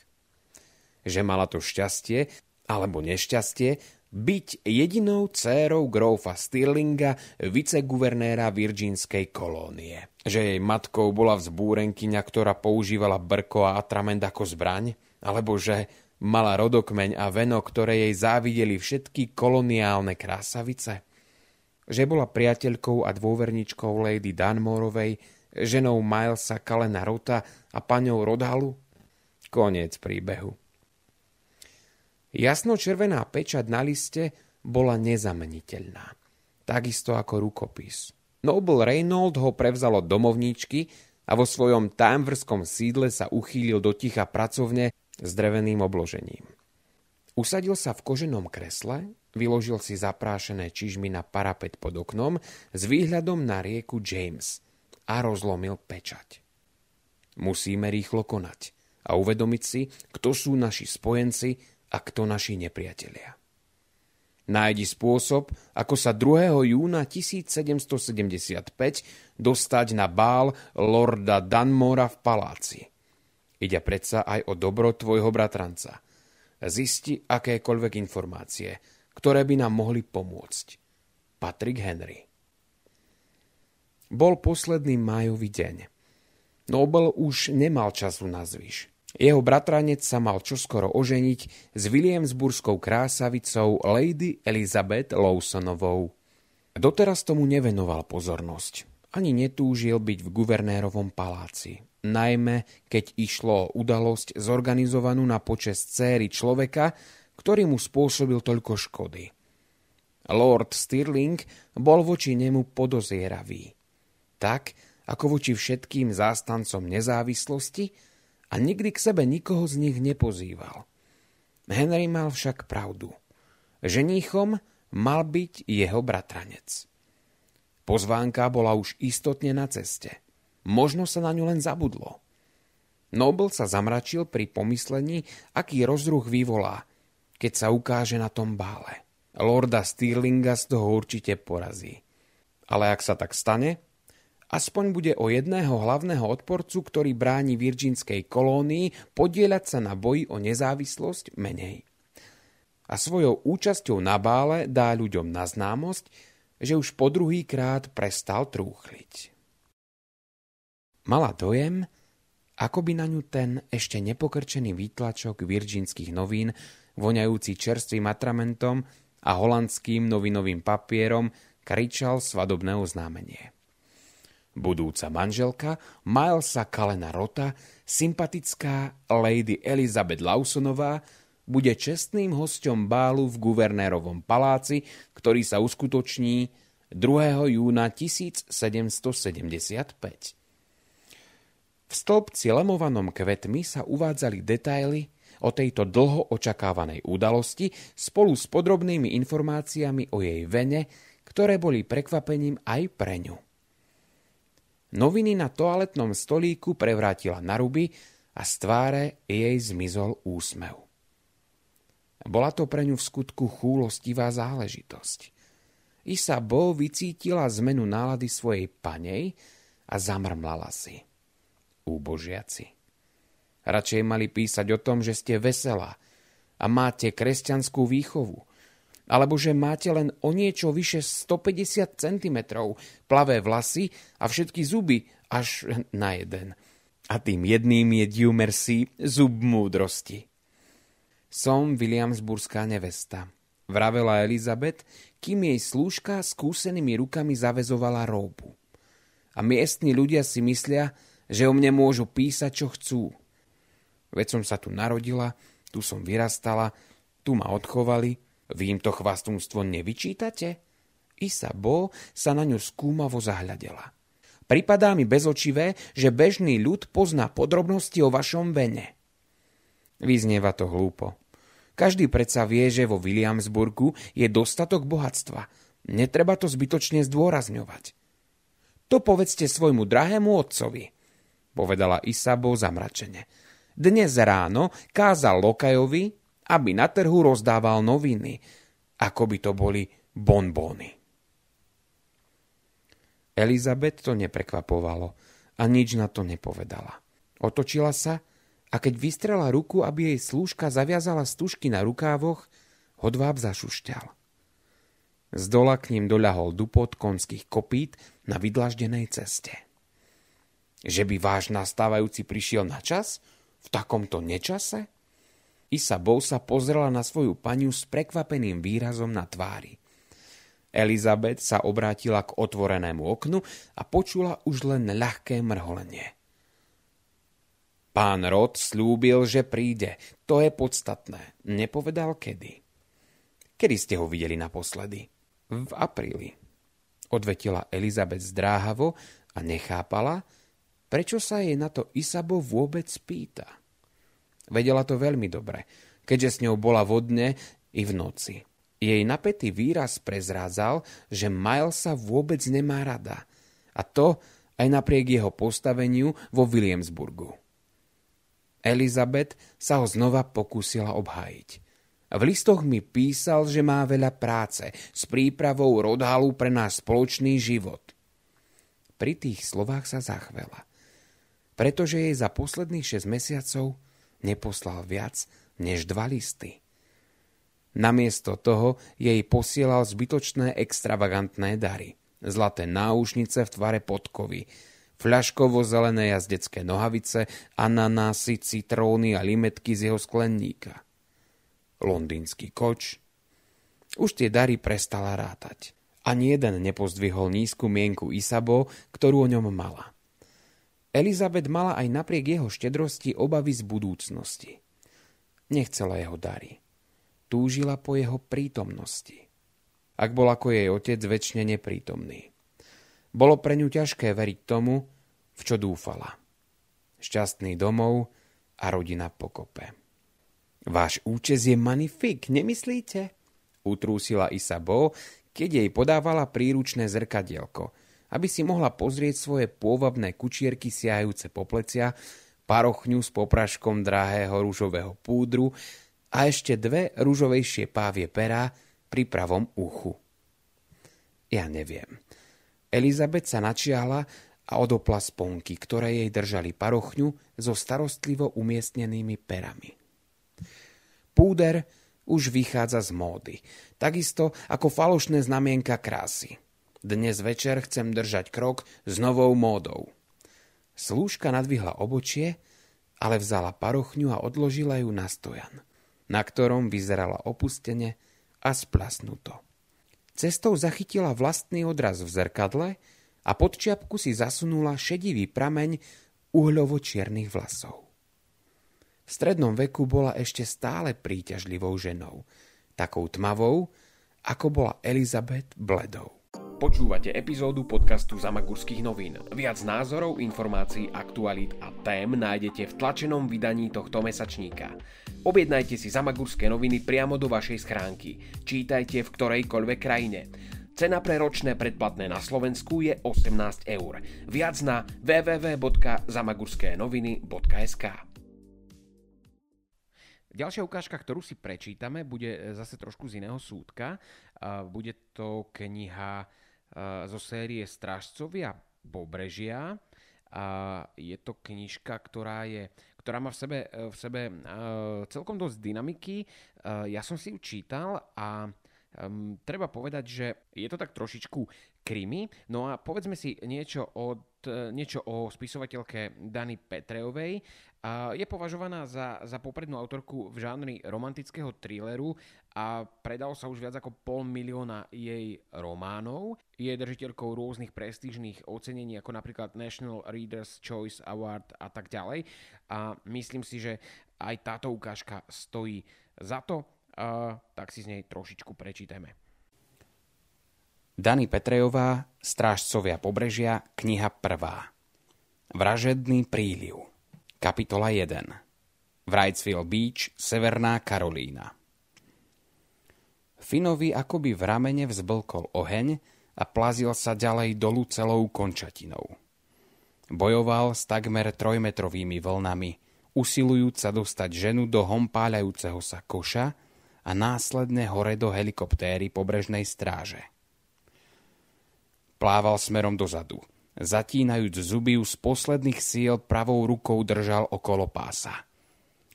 Že mala to šťastie alebo nešťastie, byť jedinou dcérou grófa Stirlinga, viceguvernéra Virginskej kolónie. Že jej matkou bola vzbúrenkyňa, ktorá používala brko a atrament ako zbraň, alebo že mala rodokmeň a veno, ktoré jej závideli všetky koloniálne krásavice. Že bola priateľkou a dôverničkou Lady Dunmorovej, ženou Milesa Kalena Rota a paňou Rodhalu. Koniec príbehu. Jasno-červená pečať na liste bola nezameniteľná. Takisto ako rukopis. Noble Reynold ho prevzal od domovníčky a vo svojom Tamverskom sídle sa uchýlil do ticha pracovne s dreveným obložením. Usadil sa v koženom kresle, vyložil si zaprášené čižmy na parapet pod oknom s výhľadom na rieku James a rozlomil pečať. Musíme rýchlo konať a uvedomiť si, kto sú naši spojenci a kto naši nepriatelia. Nájdi spôsob, ako sa 2. júna 1775 dostať na bál lorda Danmora v paláci. Ide predsa aj o dobro tvojho bratranca. Zisti akékoľvek informácie, ktoré by nám mohli pomôcť. Patrick Henry Bol posledný májový deň. Nobel už nemal času na zvyš. Jeho bratranec sa mal čoskoro oženiť s Williamsburskou krásavicou Lady Elizabeth Lawsonovou. Doteraz tomu nevenoval pozornosť. Ani netúžil byť v guvernérovom paláci. Najmä, keď išlo o udalosť zorganizovanú na počest céry človeka, ktorý mu spôsobil toľko škody. Lord Stirling bol voči nemu podozieravý. Tak, ako voči všetkým zástancom nezávislosti, a nikdy k sebe nikoho z nich nepozýval. Henry mal však pravdu. Ženíchom mal byť jeho bratranec. Pozvánka bola už istotne na ceste. Možno sa na ňu len zabudlo. Nobel sa zamračil pri pomyslení, aký rozruch vyvolá, keď sa ukáže na tom bále. Lorda Stirlinga z toho určite porazí. Ale ak sa tak stane, Aspoň bude o jedného hlavného odporcu, ktorý bráni virginskej kolónii, podieľať sa na boji o nezávislosť menej. A svojou účasťou na bále dá ľuďom na známosť, že už po druhý krát prestal trúchliť. Mala dojem, ako by na ňu ten ešte nepokrčený výtlačok virginských novín, voňajúci čerstvým atramentom a holandským novinovým papierom, kričal svadobné oznámenie. Budúca manželka Milesa Kalena Rota, sympatická Lady Elizabeth Lawsonová, bude čestným hosťom bálu v guvernérovom paláci, ktorý sa uskutoční 2. júna 1775. V stĺpci lemovanom kvetmi sa uvádzali detaily o tejto dlho očakávanej udalosti spolu s podrobnými informáciami o jej vene, ktoré boli prekvapením aj pre ňu. Noviny na toaletnom stolíku prevrátila na ruby a z tváre jej zmizol úsmev. Bola to pre ňu v skutku chúlostivá záležitosť. Isabel vycítila zmenu nálady svojej panej a zamrmlala si úbožiaci. Radšej mali písať o tom, že ste veselá a máte kresťanskú výchovu, alebo že máte len o niečo vyše 150 cm plavé vlasy a všetky zuby až na jeden. A tým jedným je due mercy, zub múdrosti. Som Williamsburská nevesta, vravela Elizabeth, kým jej slúžka skúsenými rukami zavezovala róbu. A miestni ľudia si myslia, že o mne môžu písať, čo chcú. Veď som sa tu narodila, tu som vyrastala, tu ma odchovali, vy im to chvastúnstvo nevyčítate? Isa Bo sa na ňu skúmavo zahľadela. Pripadá mi bezočivé, že bežný ľud pozná podrobnosti o vašom vene. Vyznieva to hlúpo. Každý predsa vie, že vo Williamsburgu je dostatok bohatstva. Netreba to zbytočne zdôrazňovať. To povedzte svojmu drahému otcovi – povedala Isabo zamračene. Dnes ráno kázal Lokajovi, aby na trhu rozdával noviny, ako by to boli bonbóny. Elizabet to neprekvapovalo a nič na to nepovedala. Otočila sa a keď vystrela ruku, aby jej slúžka zaviazala stužky na rukávoch, hodváb zašušťal. Z dola k ním doľahol dupot konských kopít na vydlaždenej ceste. Že by váš nastávajúci prišiel na čas? V takomto nečase? Isa sa pozrela na svoju paniu s prekvapeným výrazom na tvári. Elizabeth sa obrátila k otvorenému oknu a počula už len ľahké mrholenie. Pán Rod slúbil, že príde. To je podstatné. Nepovedal kedy. Kedy ste ho videli naposledy? V apríli. Odvetila Elizabeth zdráhavo a nechápala, Prečo sa jej na to Isabo vôbec pýta? Vedela to veľmi dobre, keďže s ňou bola vodne i v noci. Jej napätý výraz prezrádzal, že Miles sa vôbec nemá rada. A to aj napriek jeho postaveniu vo Williamsburgu. Elizabeth sa ho znova pokúsila obhájiť. V listoch mi písal, že má veľa práce s prípravou rodhalu pre náš spoločný život. Pri tých slovách sa zachvela pretože jej za posledných 6 mesiacov neposlal viac než dva listy. Namiesto toho jej posielal zbytočné extravagantné dary. Zlaté náušnice v tvare podkovy, fľaškovo-zelené jazdecké nohavice, ananásy, citróny a limetky z jeho sklenníka. Londýnsky koč. Už tie dary prestala rátať. Ani jeden nepozdvihol nízku mienku Isabo, ktorú o ňom mala. Elizabeth mala aj napriek jeho štedrosti obavy z budúcnosti. Nechcela jeho dary. Túžila po jeho prítomnosti. Ak bol ako jej otec väčšine neprítomný. Bolo pre ňu ťažké veriť tomu, v čo dúfala. Šťastný domov a rodina pokope. Váš účes je manifik, nemyslíte? Utrúsila Isabel, keď jej podávala príručné zrkadielko – aby si mohla pozrieť svoje pôvabné kučierky siajúce po plecia, parochňu s popraškom drahého rúžového púdru a ešte dve rúžovejšie pávie perá pri pravom uchu. Ja neviem. Elizabeth sa načiahla a odopla sponky, ktoré jej držali parochňu so starostlivo umiestnenými perami. Púder už vychádza z módy, takisto ako falošné znamienka krásy – dnes večer chcem držať krok s novou módou. Slúžka nadvihla obočie, ale vzala parochňu a odložila ju na stojan, na ktorom vyzerala opustene a splasnuto. Cestou zachytila vlastný odraz v zrkadle a pod čiapku si zasunula šedivý prameň uhľovo-čiernych vlasov. V strednom veku bola ešte stále príťažlivou ženou, takou tmavou, ako bola Elizabeth bledou. Počúvate epizódu podcastu Zamagurských novín. Viac názorov, informácií, aktualít a tém nájdete v tlačenom vydaní tohto mesačníka. Objednajte si Zamagurské noviny priamo do vašej schránky. Čítajte v ktorejkoľvek krajine. Cena pre ročné predplatné na Slovensku je 18 eur. Viac na www.zamagurskénoviny.sk Ďalšia ukážka, ktorú si prečítame, bude zase trošku z iného súdka. Bude to kniha zo série Strážcovia Pobrežia. A je to knižka, ktorá, je, ktorá má v sebe, v sebe celkom dosť dynamiky. Ja som si ju čítal a treba povedať, že je to tak trošičku krimi. No a povedzme si niečo, od, niečo o spisovateľke Dany Petreovej. Je považovaná za, za poprednú autorku v žánri romantického thrilleru a predalo sa už viac ako pol milióna jej románov. Je držiteľkou rôznych prestížnych ocenení, ako napríklad National Reader's Choice Award a tak ďalej. A myslím si, že aj táto ukážka stojí za to, a tak si z nej trošičku prečítame. Dani Petrejová, Strážcovia pobrežia, kniha prvá. Vražedný príliv. Kapitola 1. Wrightsville Beach, Severná Karolína. Finovi akoby v ramene vzblkol oheň a plazil sa ďalej dolu celou končatinou. Bojoval s takmer trojmetrovými vlnami, usilujúc sa dostať ženu do hompáľajúceho sa koša a následne hore do helikoptéry pobrežnej stráže. Plával smerom dozadu. Zatínajúc zuby z posledných síl pravou rukou držal okolo pása.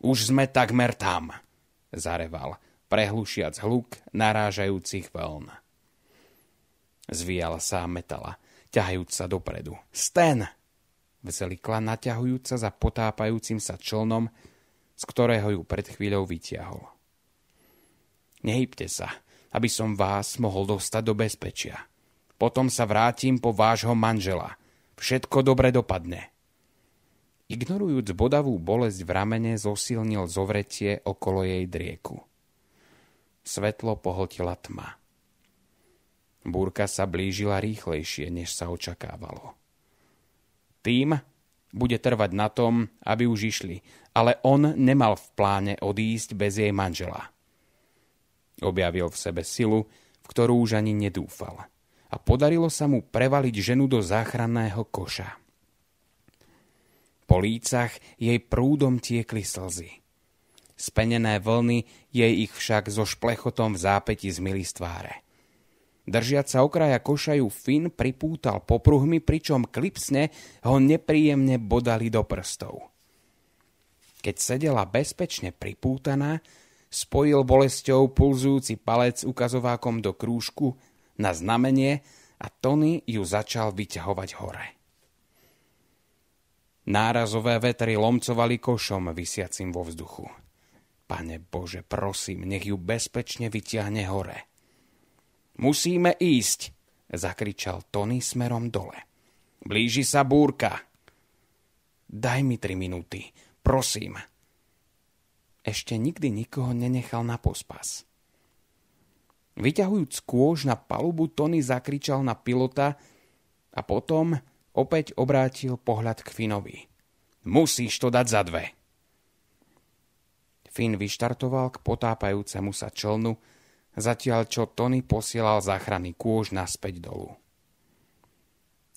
Už sme takmer tam, zareval prehlušiac hluk narážajúcich vln. Zvíjala sa metala, ťahajúc sa dopredu. Sten! Vzelikla naťahujúca za potápajúcim sa člnom, z ktorého ju pred chvíľou vytiahol. Nehybte sa, aby som vás mohol dostať do bezpečia. Potom sa vrátim po vášho manžela. Všetko dobre dopadne. Ignorujúc bodavú bolesť v ramene, zosilnil zovretie okolo jej drieku. Svetlo pohltila tma. Búrka sa blížila rýchlejšie, než sa očakávalo. Tým bude trvať na tom, aby už išli, ale on nemal v pláne odísť bez jej manžela. Objavil v sebe silu, v ktorú už ani nedúfal. A podarilo sa mu prevaliť ženu do záchranného koša. Po lícach jej prúdom tiekli slzy. Spenené vlny jej ich však so šplechotom v zápäti zmili z tváre. Držiac sa okraja košaju Finn pripútal popruhmi, pričom klipsne ho nepríjemne bodali do prstov. Keď sedela bezpečne pripútaná, spojil bolesťou pulzujúci palec ukazovákom do krúžku na znamenie a Tony ju začal vyťahovať hore. Nárazové vetry lomcovali košom vysiacim vo vzduchu. Pane Bože, prosím, nech ju bezpečne vyťahne hore. Musíme ísť, zakričal Tony smerom dole. Blíži sa búrka. Daj mi tri minúty, prosím. Ešte nikdy nikoho nenechal na pospas. Vyťahujúc kôž na palubu, Tony zakričal na pilota a potom opäť obrátil pohľad k Finovi. Musíš to dať za dve. Finn vyštartoval k potápajúcemu sa člnu, zatiaľ čo Tony posielal záchranný kôž naspäť dolu.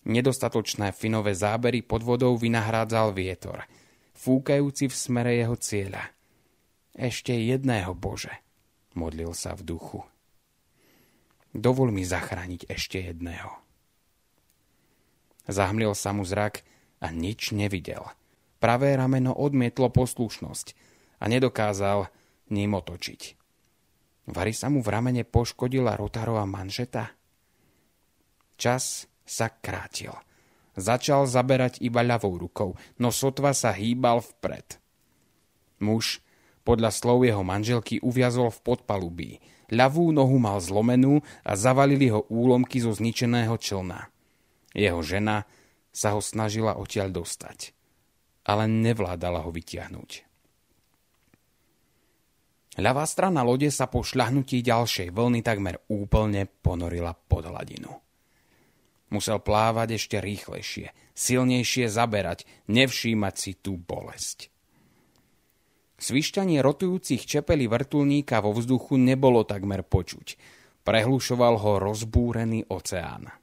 Nedostatočné Finové zábery pod vodou vynahrádzal vietor, fúkajúci v smere jeho cieľa. Ešte jedného, Bože, modlil sa v duchu. Dovol mi zachrániť ešte jedného. Zahmlil sa mu zrak a nič nevidel. Pravé rameno odmietlo poslušnosť a nedokázal ním otočiť. Vary sa mu v ramene poškodila rotárová manžeta. Čas sa krátil. Začal zaberať iba ľavou rukou, no sotva sa hýbal vpred. Muž, podľa slov jeho manželky, uviazol v podpalubí. Ľavú nohu mal zlomenú a zavalili ho úlomky zo zničeného člna. Jeho žena sa ho snažila odtiaľ dostať, ale nevládala ho vytiahnuť. Ľavá strana lode sa po šľahnutí ďalšej vlny takmer úplne ponorila pod hladinu. Musel plávať ešte rýchlejšie, silnejšie zaberať, nevšímať si tú bolesť. Svišťanie rotujúcich čepelí vrtulníka vo vzduchu nebolo takmer počuť. Prehlušoval ho rozbúrený oceán.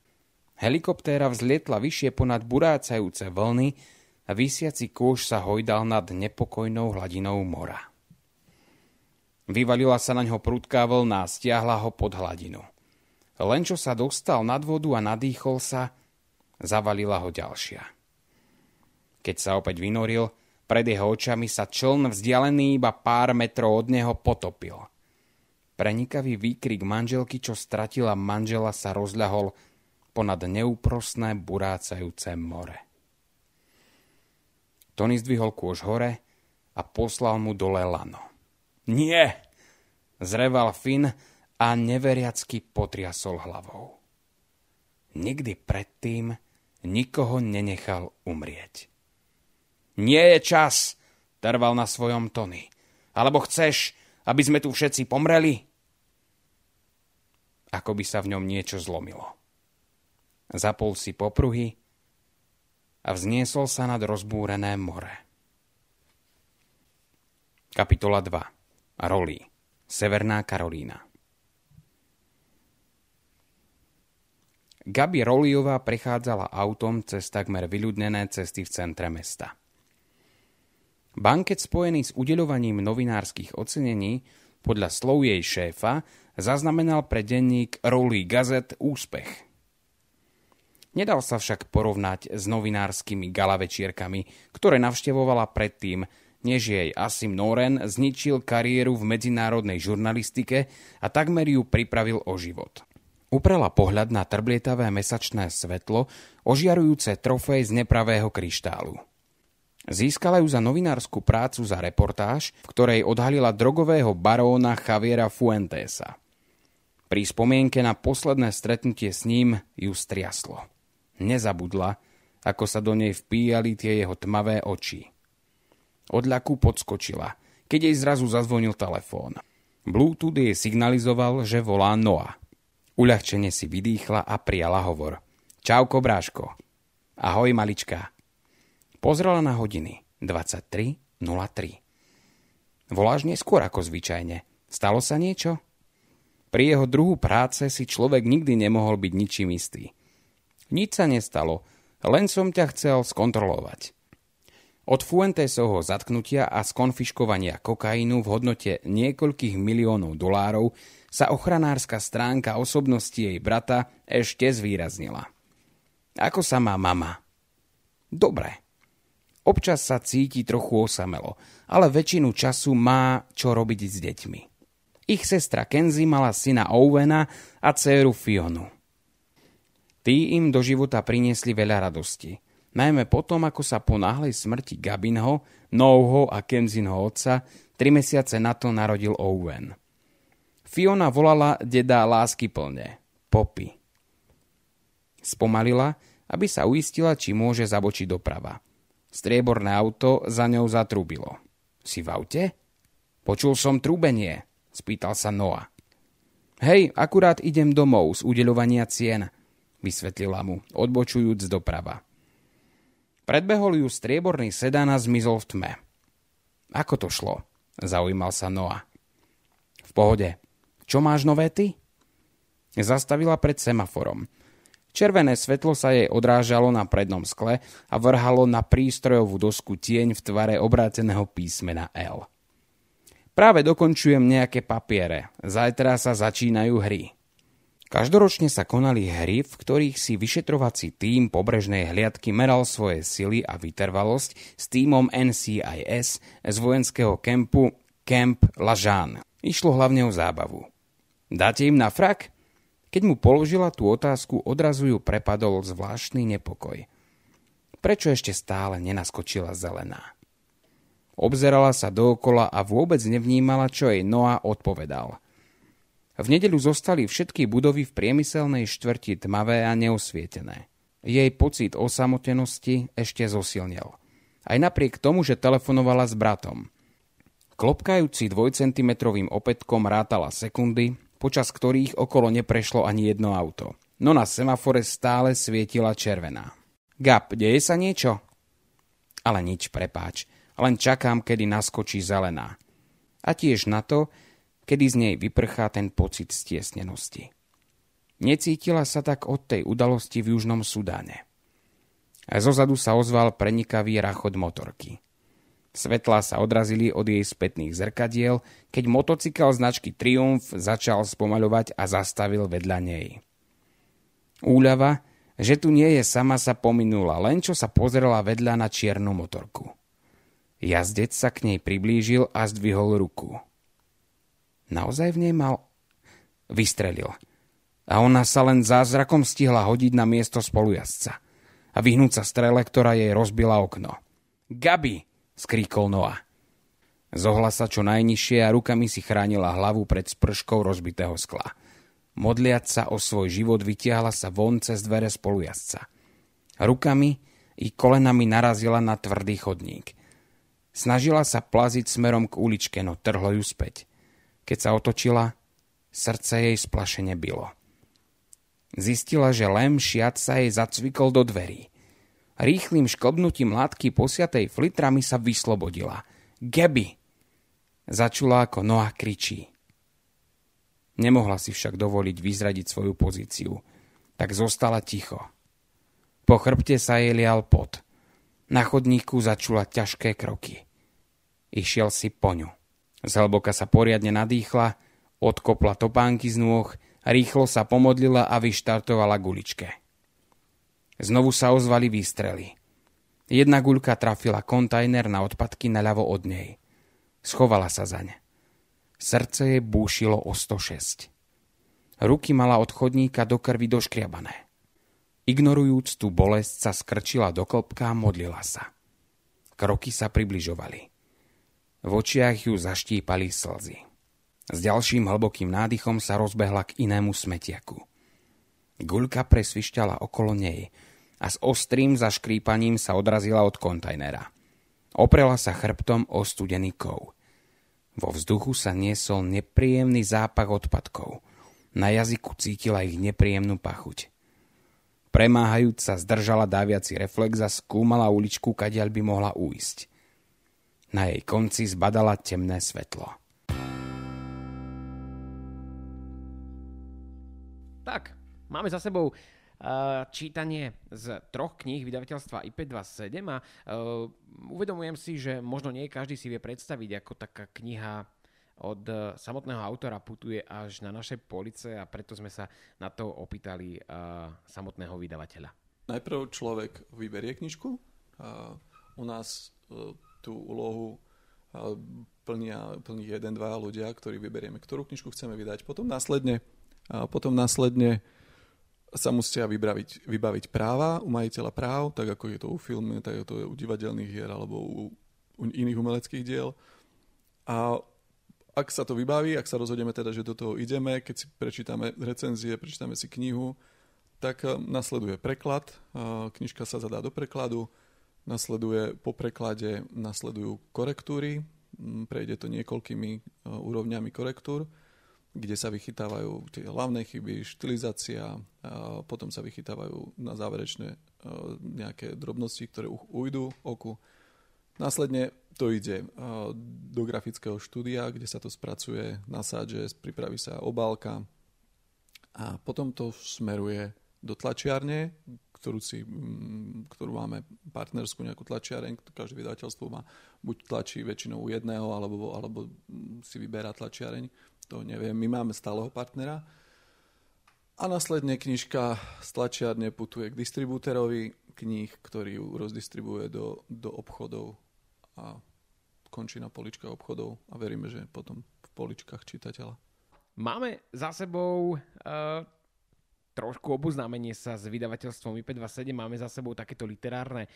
Helikoptéra vzlietla vyššie ponad burácajúce vlny a vysiaci kôž sa hojdal nad nepokojnou hladinou mora. Vyvalila sa na ňo prudká vlna a stiahla ho pod hladinu. Len čo sa dostal nad vodu a nadýchol sa, zavalila ho ďalšia. Keď sa opäť vynoril, pred jeho očami sa čln vzdialený iba pár metrov od neho potopil. Prenikavý výkrik manželky, čo stratila manžela, sa rozľahol ponad neúprosné burácajúce more. Tony zdvihol kôž hore a poslal mu dole lano. Nie! Zreval Finn a neveriacky potriasol hlavou. Nikdy predtým nikoho nenechal umrieť. Nie je čas, trval na svojom Tony. Alebo chceš, aby sme tu všetci pomreli? Ako by sa v ňom niečo zlomilo. Zapol si popruhy a vzniesol sa nad rozbúrené more. Kapitola 2. Roli. Severná Karolína. Gabi Roliová prechádzala autom cez takmer vyľudnené cesty v centre mesta. Banket spojený s udeľovaním novinárskych ocenení podľa slov jej šéfa zaznamenal pre denník Rolly Gazet úspech. Nedal sa však porovnať s novinárskymi galavečierkami, ktoré navštevovala predtým, než jej Asim Noren zničil kariéru v medzinárodnej žurnalistike a takmer ju pripravil o život. Uprela pohľad na trblietavé mesačné svetlo, ožiarujúce trofej z nepravého kryštálu. Získala ju za novinárskú prácu za reportáž, v ktorej odhalila drogového baróna Javiera Fuentesa. Pri spomienke na posledné stretnutie s ním ju striaslo. Nezabudla, ako sa do nej vpíjali tie jeho tmavé oči. Od ľaku podskočila, keď jej zrazu zazvonil telefón. Bluetooth jej signalizoval, že volá Noah. Uľahčene si vydýchla a prijala hovor. Čauko, bráško. Ahoj, malička. Pozrela na hodiny. 23.03. Voláš neskôr ako zvyčajne. Stalo sa niečo? Pri jeho druhu práce si človek nikdy nemohol byť ničím istý. Nič sa nestalo, len som ťa chcel skontrolovať. Od Fuentesovho zatknutia a skonfiškovania kokainu v hodnote niekoľkých miliónov dolárov sa ochranárska stránka osobnosti jej brata ešte zvýraznila. Ako sa má mama? Dobre. Občas sa cíti trochu osamelo, ale väčšinu času má čo robiť s deťmi. Ich sestra Kenzie mala syna Owena a dceru Fionu. Tí im do života priniesli veľa radosti. Najmä potom, ako sa po náhlej smrti Gabinho, Nouho a Kenzinho otca, tri mesiace na to narodil Owen – Fiona volala deda lásky plne. Popy. Spomalila, aby sa uistila, či môže zabočiť doprava. Strieborné auto za ňou zatrubilo. Si v aute? Počul som trúbenie, spýtal sa Noa. Hej, akurát idem domov z udeľovania cien, vysvetlila mu, odbočujúc doprava. Predbehol ju strieborný sedán a zmizol v tme. Ako to šlo? Zaujímal sa Noa. V pohode, čo máš nové ty? Zastavila pred semaforom. Červené svetlo sa jej odrážalo na prednom skle a vrhalo na prístrojovú dosku tieň v tvare obráteného písmena L. Práve dokončujem nejaké papiere. Zajtra sa začínajú hry. Každoročne sa konali hry, v ktorých si vyšetrovací tím pobrežnej hliadky meral svoje sily a vytrvalosť s týmom NCIS z vojenského kempu Camp Lažán. Išlo hlavne o zábavu. Dáte im na frak? Keď mu položila tú otázku, odrazu ju prepadol zvláštny nepokoj. prečo ešte stále nenaskočila zelená. Obzerala sa dookola a vôbec nevnímala, čo jej Noa odpovedal. V nedeľu zostali všetky budovy v priemyselnej štvrti tmavé a neosvietené. Jej pocit osamotenosti ešte zosilnil. Aj napriek tomu, že telefonovala s bratom. Klopkajúci dvojcentimetrovým opätkom rátala sekundy, počas ktorých okolo neprešlo ani jedno auto. No na semafore stále svietila červená. Gap, deje sa niečo? Ale nič, prepáč. Len čakám, kedy naskočí zelená. A tiež na to, kedy z nej vyprchá ten pocit stiesnenosti. Necítila sa tak od tej udalosti v Južnom Sudáne. A zozadu sa ozval prenikavý rachod motorky. Svetlá sa odrazili od jej spätných zrkadiel, keď motocykel značky Triumph začal spomaľovať a zastavil vedľa nej. Úľava, že tu nie je sama, sa pominula, len čo sa pozrela vedľa na čiernu motorku. Jazdec sa k nej priblížil a zdvihol ruku. Naozaj v nej mal... Vystrelil a ona sa len zázrakom stihla hodiť na miesto spolujazca a vyhnúť sa strele, ktorá jej rozbila okno. Gabi! Skríkol Noah. Zohla sa čo najnižšie a rukami si chránila hlavu pred sprškou rozbitého skla. Modliať sa o svoj život vytiahla sa von cez dvere spolujazca. Rukami i kolenami narazila na tvrdý chodník. Snažila sa plaziť smerom k uličke, no trhlo ju späť. Keď sa otočila, srdce jej splašene bylo. Zistila, že lem šiat sa jej zacvikol do dverí. Rýchlým škobnutím látky posiatej flitrami sa vyslobodila. Geby! Začula, ako Noah kričí. Nemohla si však dovoliť vyzradiť svoju pozíciu, tak zostala ticho. Po chrbte sa jej lial pot. Na chodníku začula ťažké kroky. Išiel si po ňu. Zhlboka sa poriadne nadýchla, odkopla topánky z nôh Rýchlo sa pomodlila a vyštartovala guličke. Znovu sa ozvali výstrely. Jedna guľka trafila kontajner na odpadky naľavo od nej. Schovala sa zaň. Srdce jej búšilo o 106. Ruky mala od chodníka do krvi doškriabané. Ignorujúc tú bolesť sa skrčila do klopka a modlila sa. Kroky sa približovali. V očiach ju zaštípali slzy. S ďalším hlbokým nádychom sa rozbehla k inému smetiaku. Guľka presvišťala okolo nej a s ostrým zaškrípaním sa odrazila od kontajnera. Oprela sa chrbtom o studený kov. Vo vzduchu sa niesol nepríjemný zápach odpadkov. Na jazyku cítila ich nepríjemnú pachuť. Premáhajúc sa zdržala dáviaci reflex a skúmala uličku, kadiaľ by mohla újsť. Na jej konci zbadala temné svetlo. Tak, máme za sebou čítanie z troch kníh vydavateľstva IP27 a uh, uvedomujem si, že možno nie každý si vie predstaviť, ako taká kniha od uh, samotného autora putuje až na naše police a preto sme sa na to opýtali uh, samotného vydavateľa. Najprv človek vyberie knižku. U nás tú úlohu plnia, plní jeden, dva ľudia, ktorí vyberieme, ktorú knižku chceme vydať. Potom následne potom následne sa musia vybaviť, vybaviť práva u majiteľa práv, tak ako je to u filmu, tak ako to je u divadelných hier alebo u, u iných umeleckých diel. A ak sa to vybaví, ak sa rozhodneme teda, že do toho ideme, keď si prečítame recenzie, prečítame si knihu, tak e, nasleduje preklad, knižka sa zadá do prekladu, nasleduje po preklade, nasledujú korektúry, prejde to niekoľkými e, úrovňami korektúr, kde sa vychytávajú tie hlavné chyby, štilizácia, potom sa vychytávajú na záverečné nejaké drobnosti, ktoré ujdu oku. Následne to ide do grafického štúdia, kde sa to spracuje na sádže, pripraví sa obálka a potom to smeruje do tlačiarne, ktorú, si, ktorú máme partnerskú nejakú tlačiareň, každé vydavateľstvo má buď tlačí väčšinou u jedného, alebo, alebo si vyberá tlačiareň to neviem, my máme stáleho partnera. A následne knižka z tlačiarne putuje k distribúterovi kníh, ktorý ju rozdistribuje do, do obchodov a končí na poličkách obchodov a veríme, že potom v poličkách čitateľa. Máme za sebou uh, trošku oboznámenie sa s vydavateľstvom IP27. Máme za sebou takéto literárne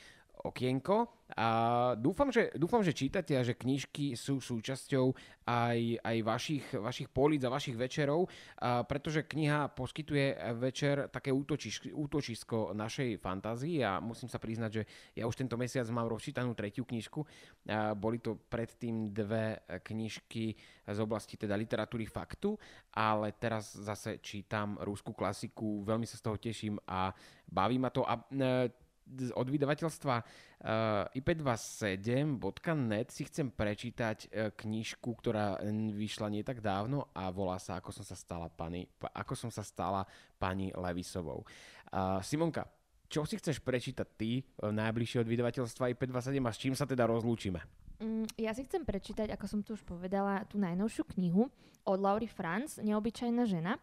okienko a dúfam, že, dúfam, že čítate a že knižky sú súčasťou aj, aj vašich, vašich políc a vašich večerov, a pretože kniha poskytuje večer také útočiš, útočisko našej fantázii a musím sa priznať, že ja už tento mesiac mám rozčítanú tretiu knižku. A boli to predtým dve knižky z oblasti teda literatúry faktu, ale teraz zase čítam rúskú klasiku, veľmi sa z toho teším a baví ma to. A e, od vydavateľstva uh, ip27.net si chcem prečítať uh, knižku, ktorá vyšla nie tak dávno a volá sa Ako som sa stala pani, ako som sa stala pani Levisovou. Uh, Simonka, čo si chceš prečítať ty najbližšie od vydavateľstva IP27 a s čím sa teda rozlúčime? Mm, ja si chcem prečítať, ako som tu už povedala, tú najnovšiu knihu od Laury Franz, Neobyčajná žena.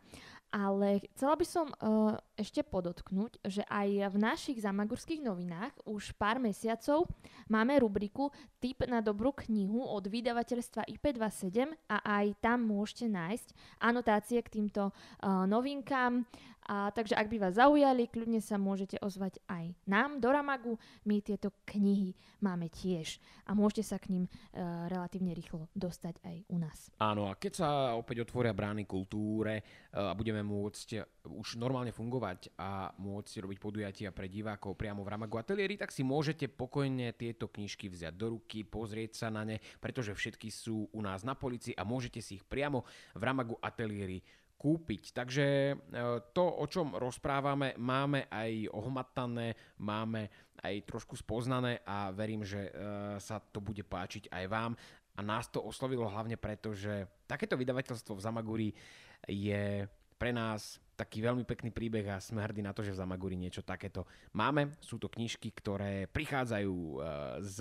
Ale chcela by som uh, ešte podotknúť, že aj v našich zamagurských novinách už pár mesiacov máme rubriku Tip na dobrú knihu od vydavateľstva IP27 a aj tam môžete nájsť anotácie k týmto uh, novinkám a takže ak by vás zaujali, kľudne sa môžete ozvať aj nám do Ramagu. My tieto knihy máme tiež a môžete sa k ním e, relatívne rýchlo dostať aj u nás. Áno, a keď sa opäť otvoria brány kultúre e, a budeme môcť už normálne fungovať a môcť robiť podujatia pre divákov priamo v Ramagu ateliéri, tak si môžete pokojne tieto knižky vziať do ruky, pozrieť sa na ne, pretože všetky sú u nás na polici a môžete si ich priamo v Ramagu ateliéri kúpiť. Takže e, to, o čom rozprávame, máme aj ohmatané, máme aj trošku spoznané a verím, že e, sa to bude páčiť aj vám. A nás to oslovilo hlavne preto, že takéto vydavateľstvo v Zamaguri je pre nás taký veľmi pekný príbeh a sme hrdí na to, že v Zamaguri niečo takéto máme. Sú to knižky, ktoré prichádzajú e, z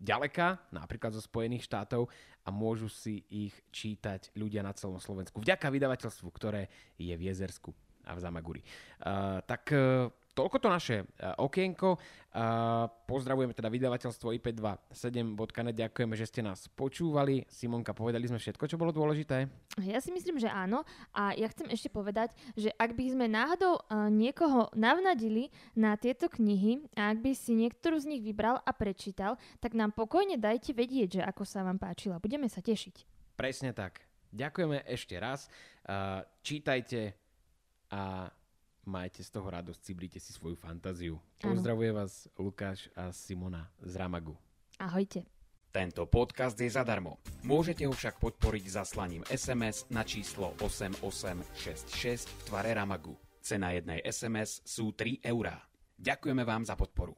ďaleka, napríklad zo Spojených štátov a môžu si ich čítať ľudia na celom Slovensku. Vďaka vydavateľstvu, ktoré je v Jezersku a v Zamaguri. Uh, tak uh, toľko to naše uh, okienko. Uh, pozdravujeme teda vydavateľstvo ip27.net. Ďakujeme, že ste nás počúvali. Simonka, povedali sme všetko, čo bolo dôležité? Ja si myslím, že áno. A ja chcem ešte povedať, že ak by sme náhodou uh, niekoho navnadili na tieto knihy a ak by si niektorú z nich vybral a prečítal, tak nám pokojne dajte vedieť, že ako sa vám páčila. Budeme sa tešiť. Presne tak. Ďakujeme ešte raz. Čítajte a majte z toho radosť, ciblite si svoju fantáziu. Pozdravuje vás Lukáš a Simona z Ramagu. Ahojte. Tento podcast je zadarmo. Môžete ho však podporiť zaslaním SMS na číslo 8866 v tvare Ramagu. Cena jednej SMS sú 3 eurá. Ďakujeme vám za podporu.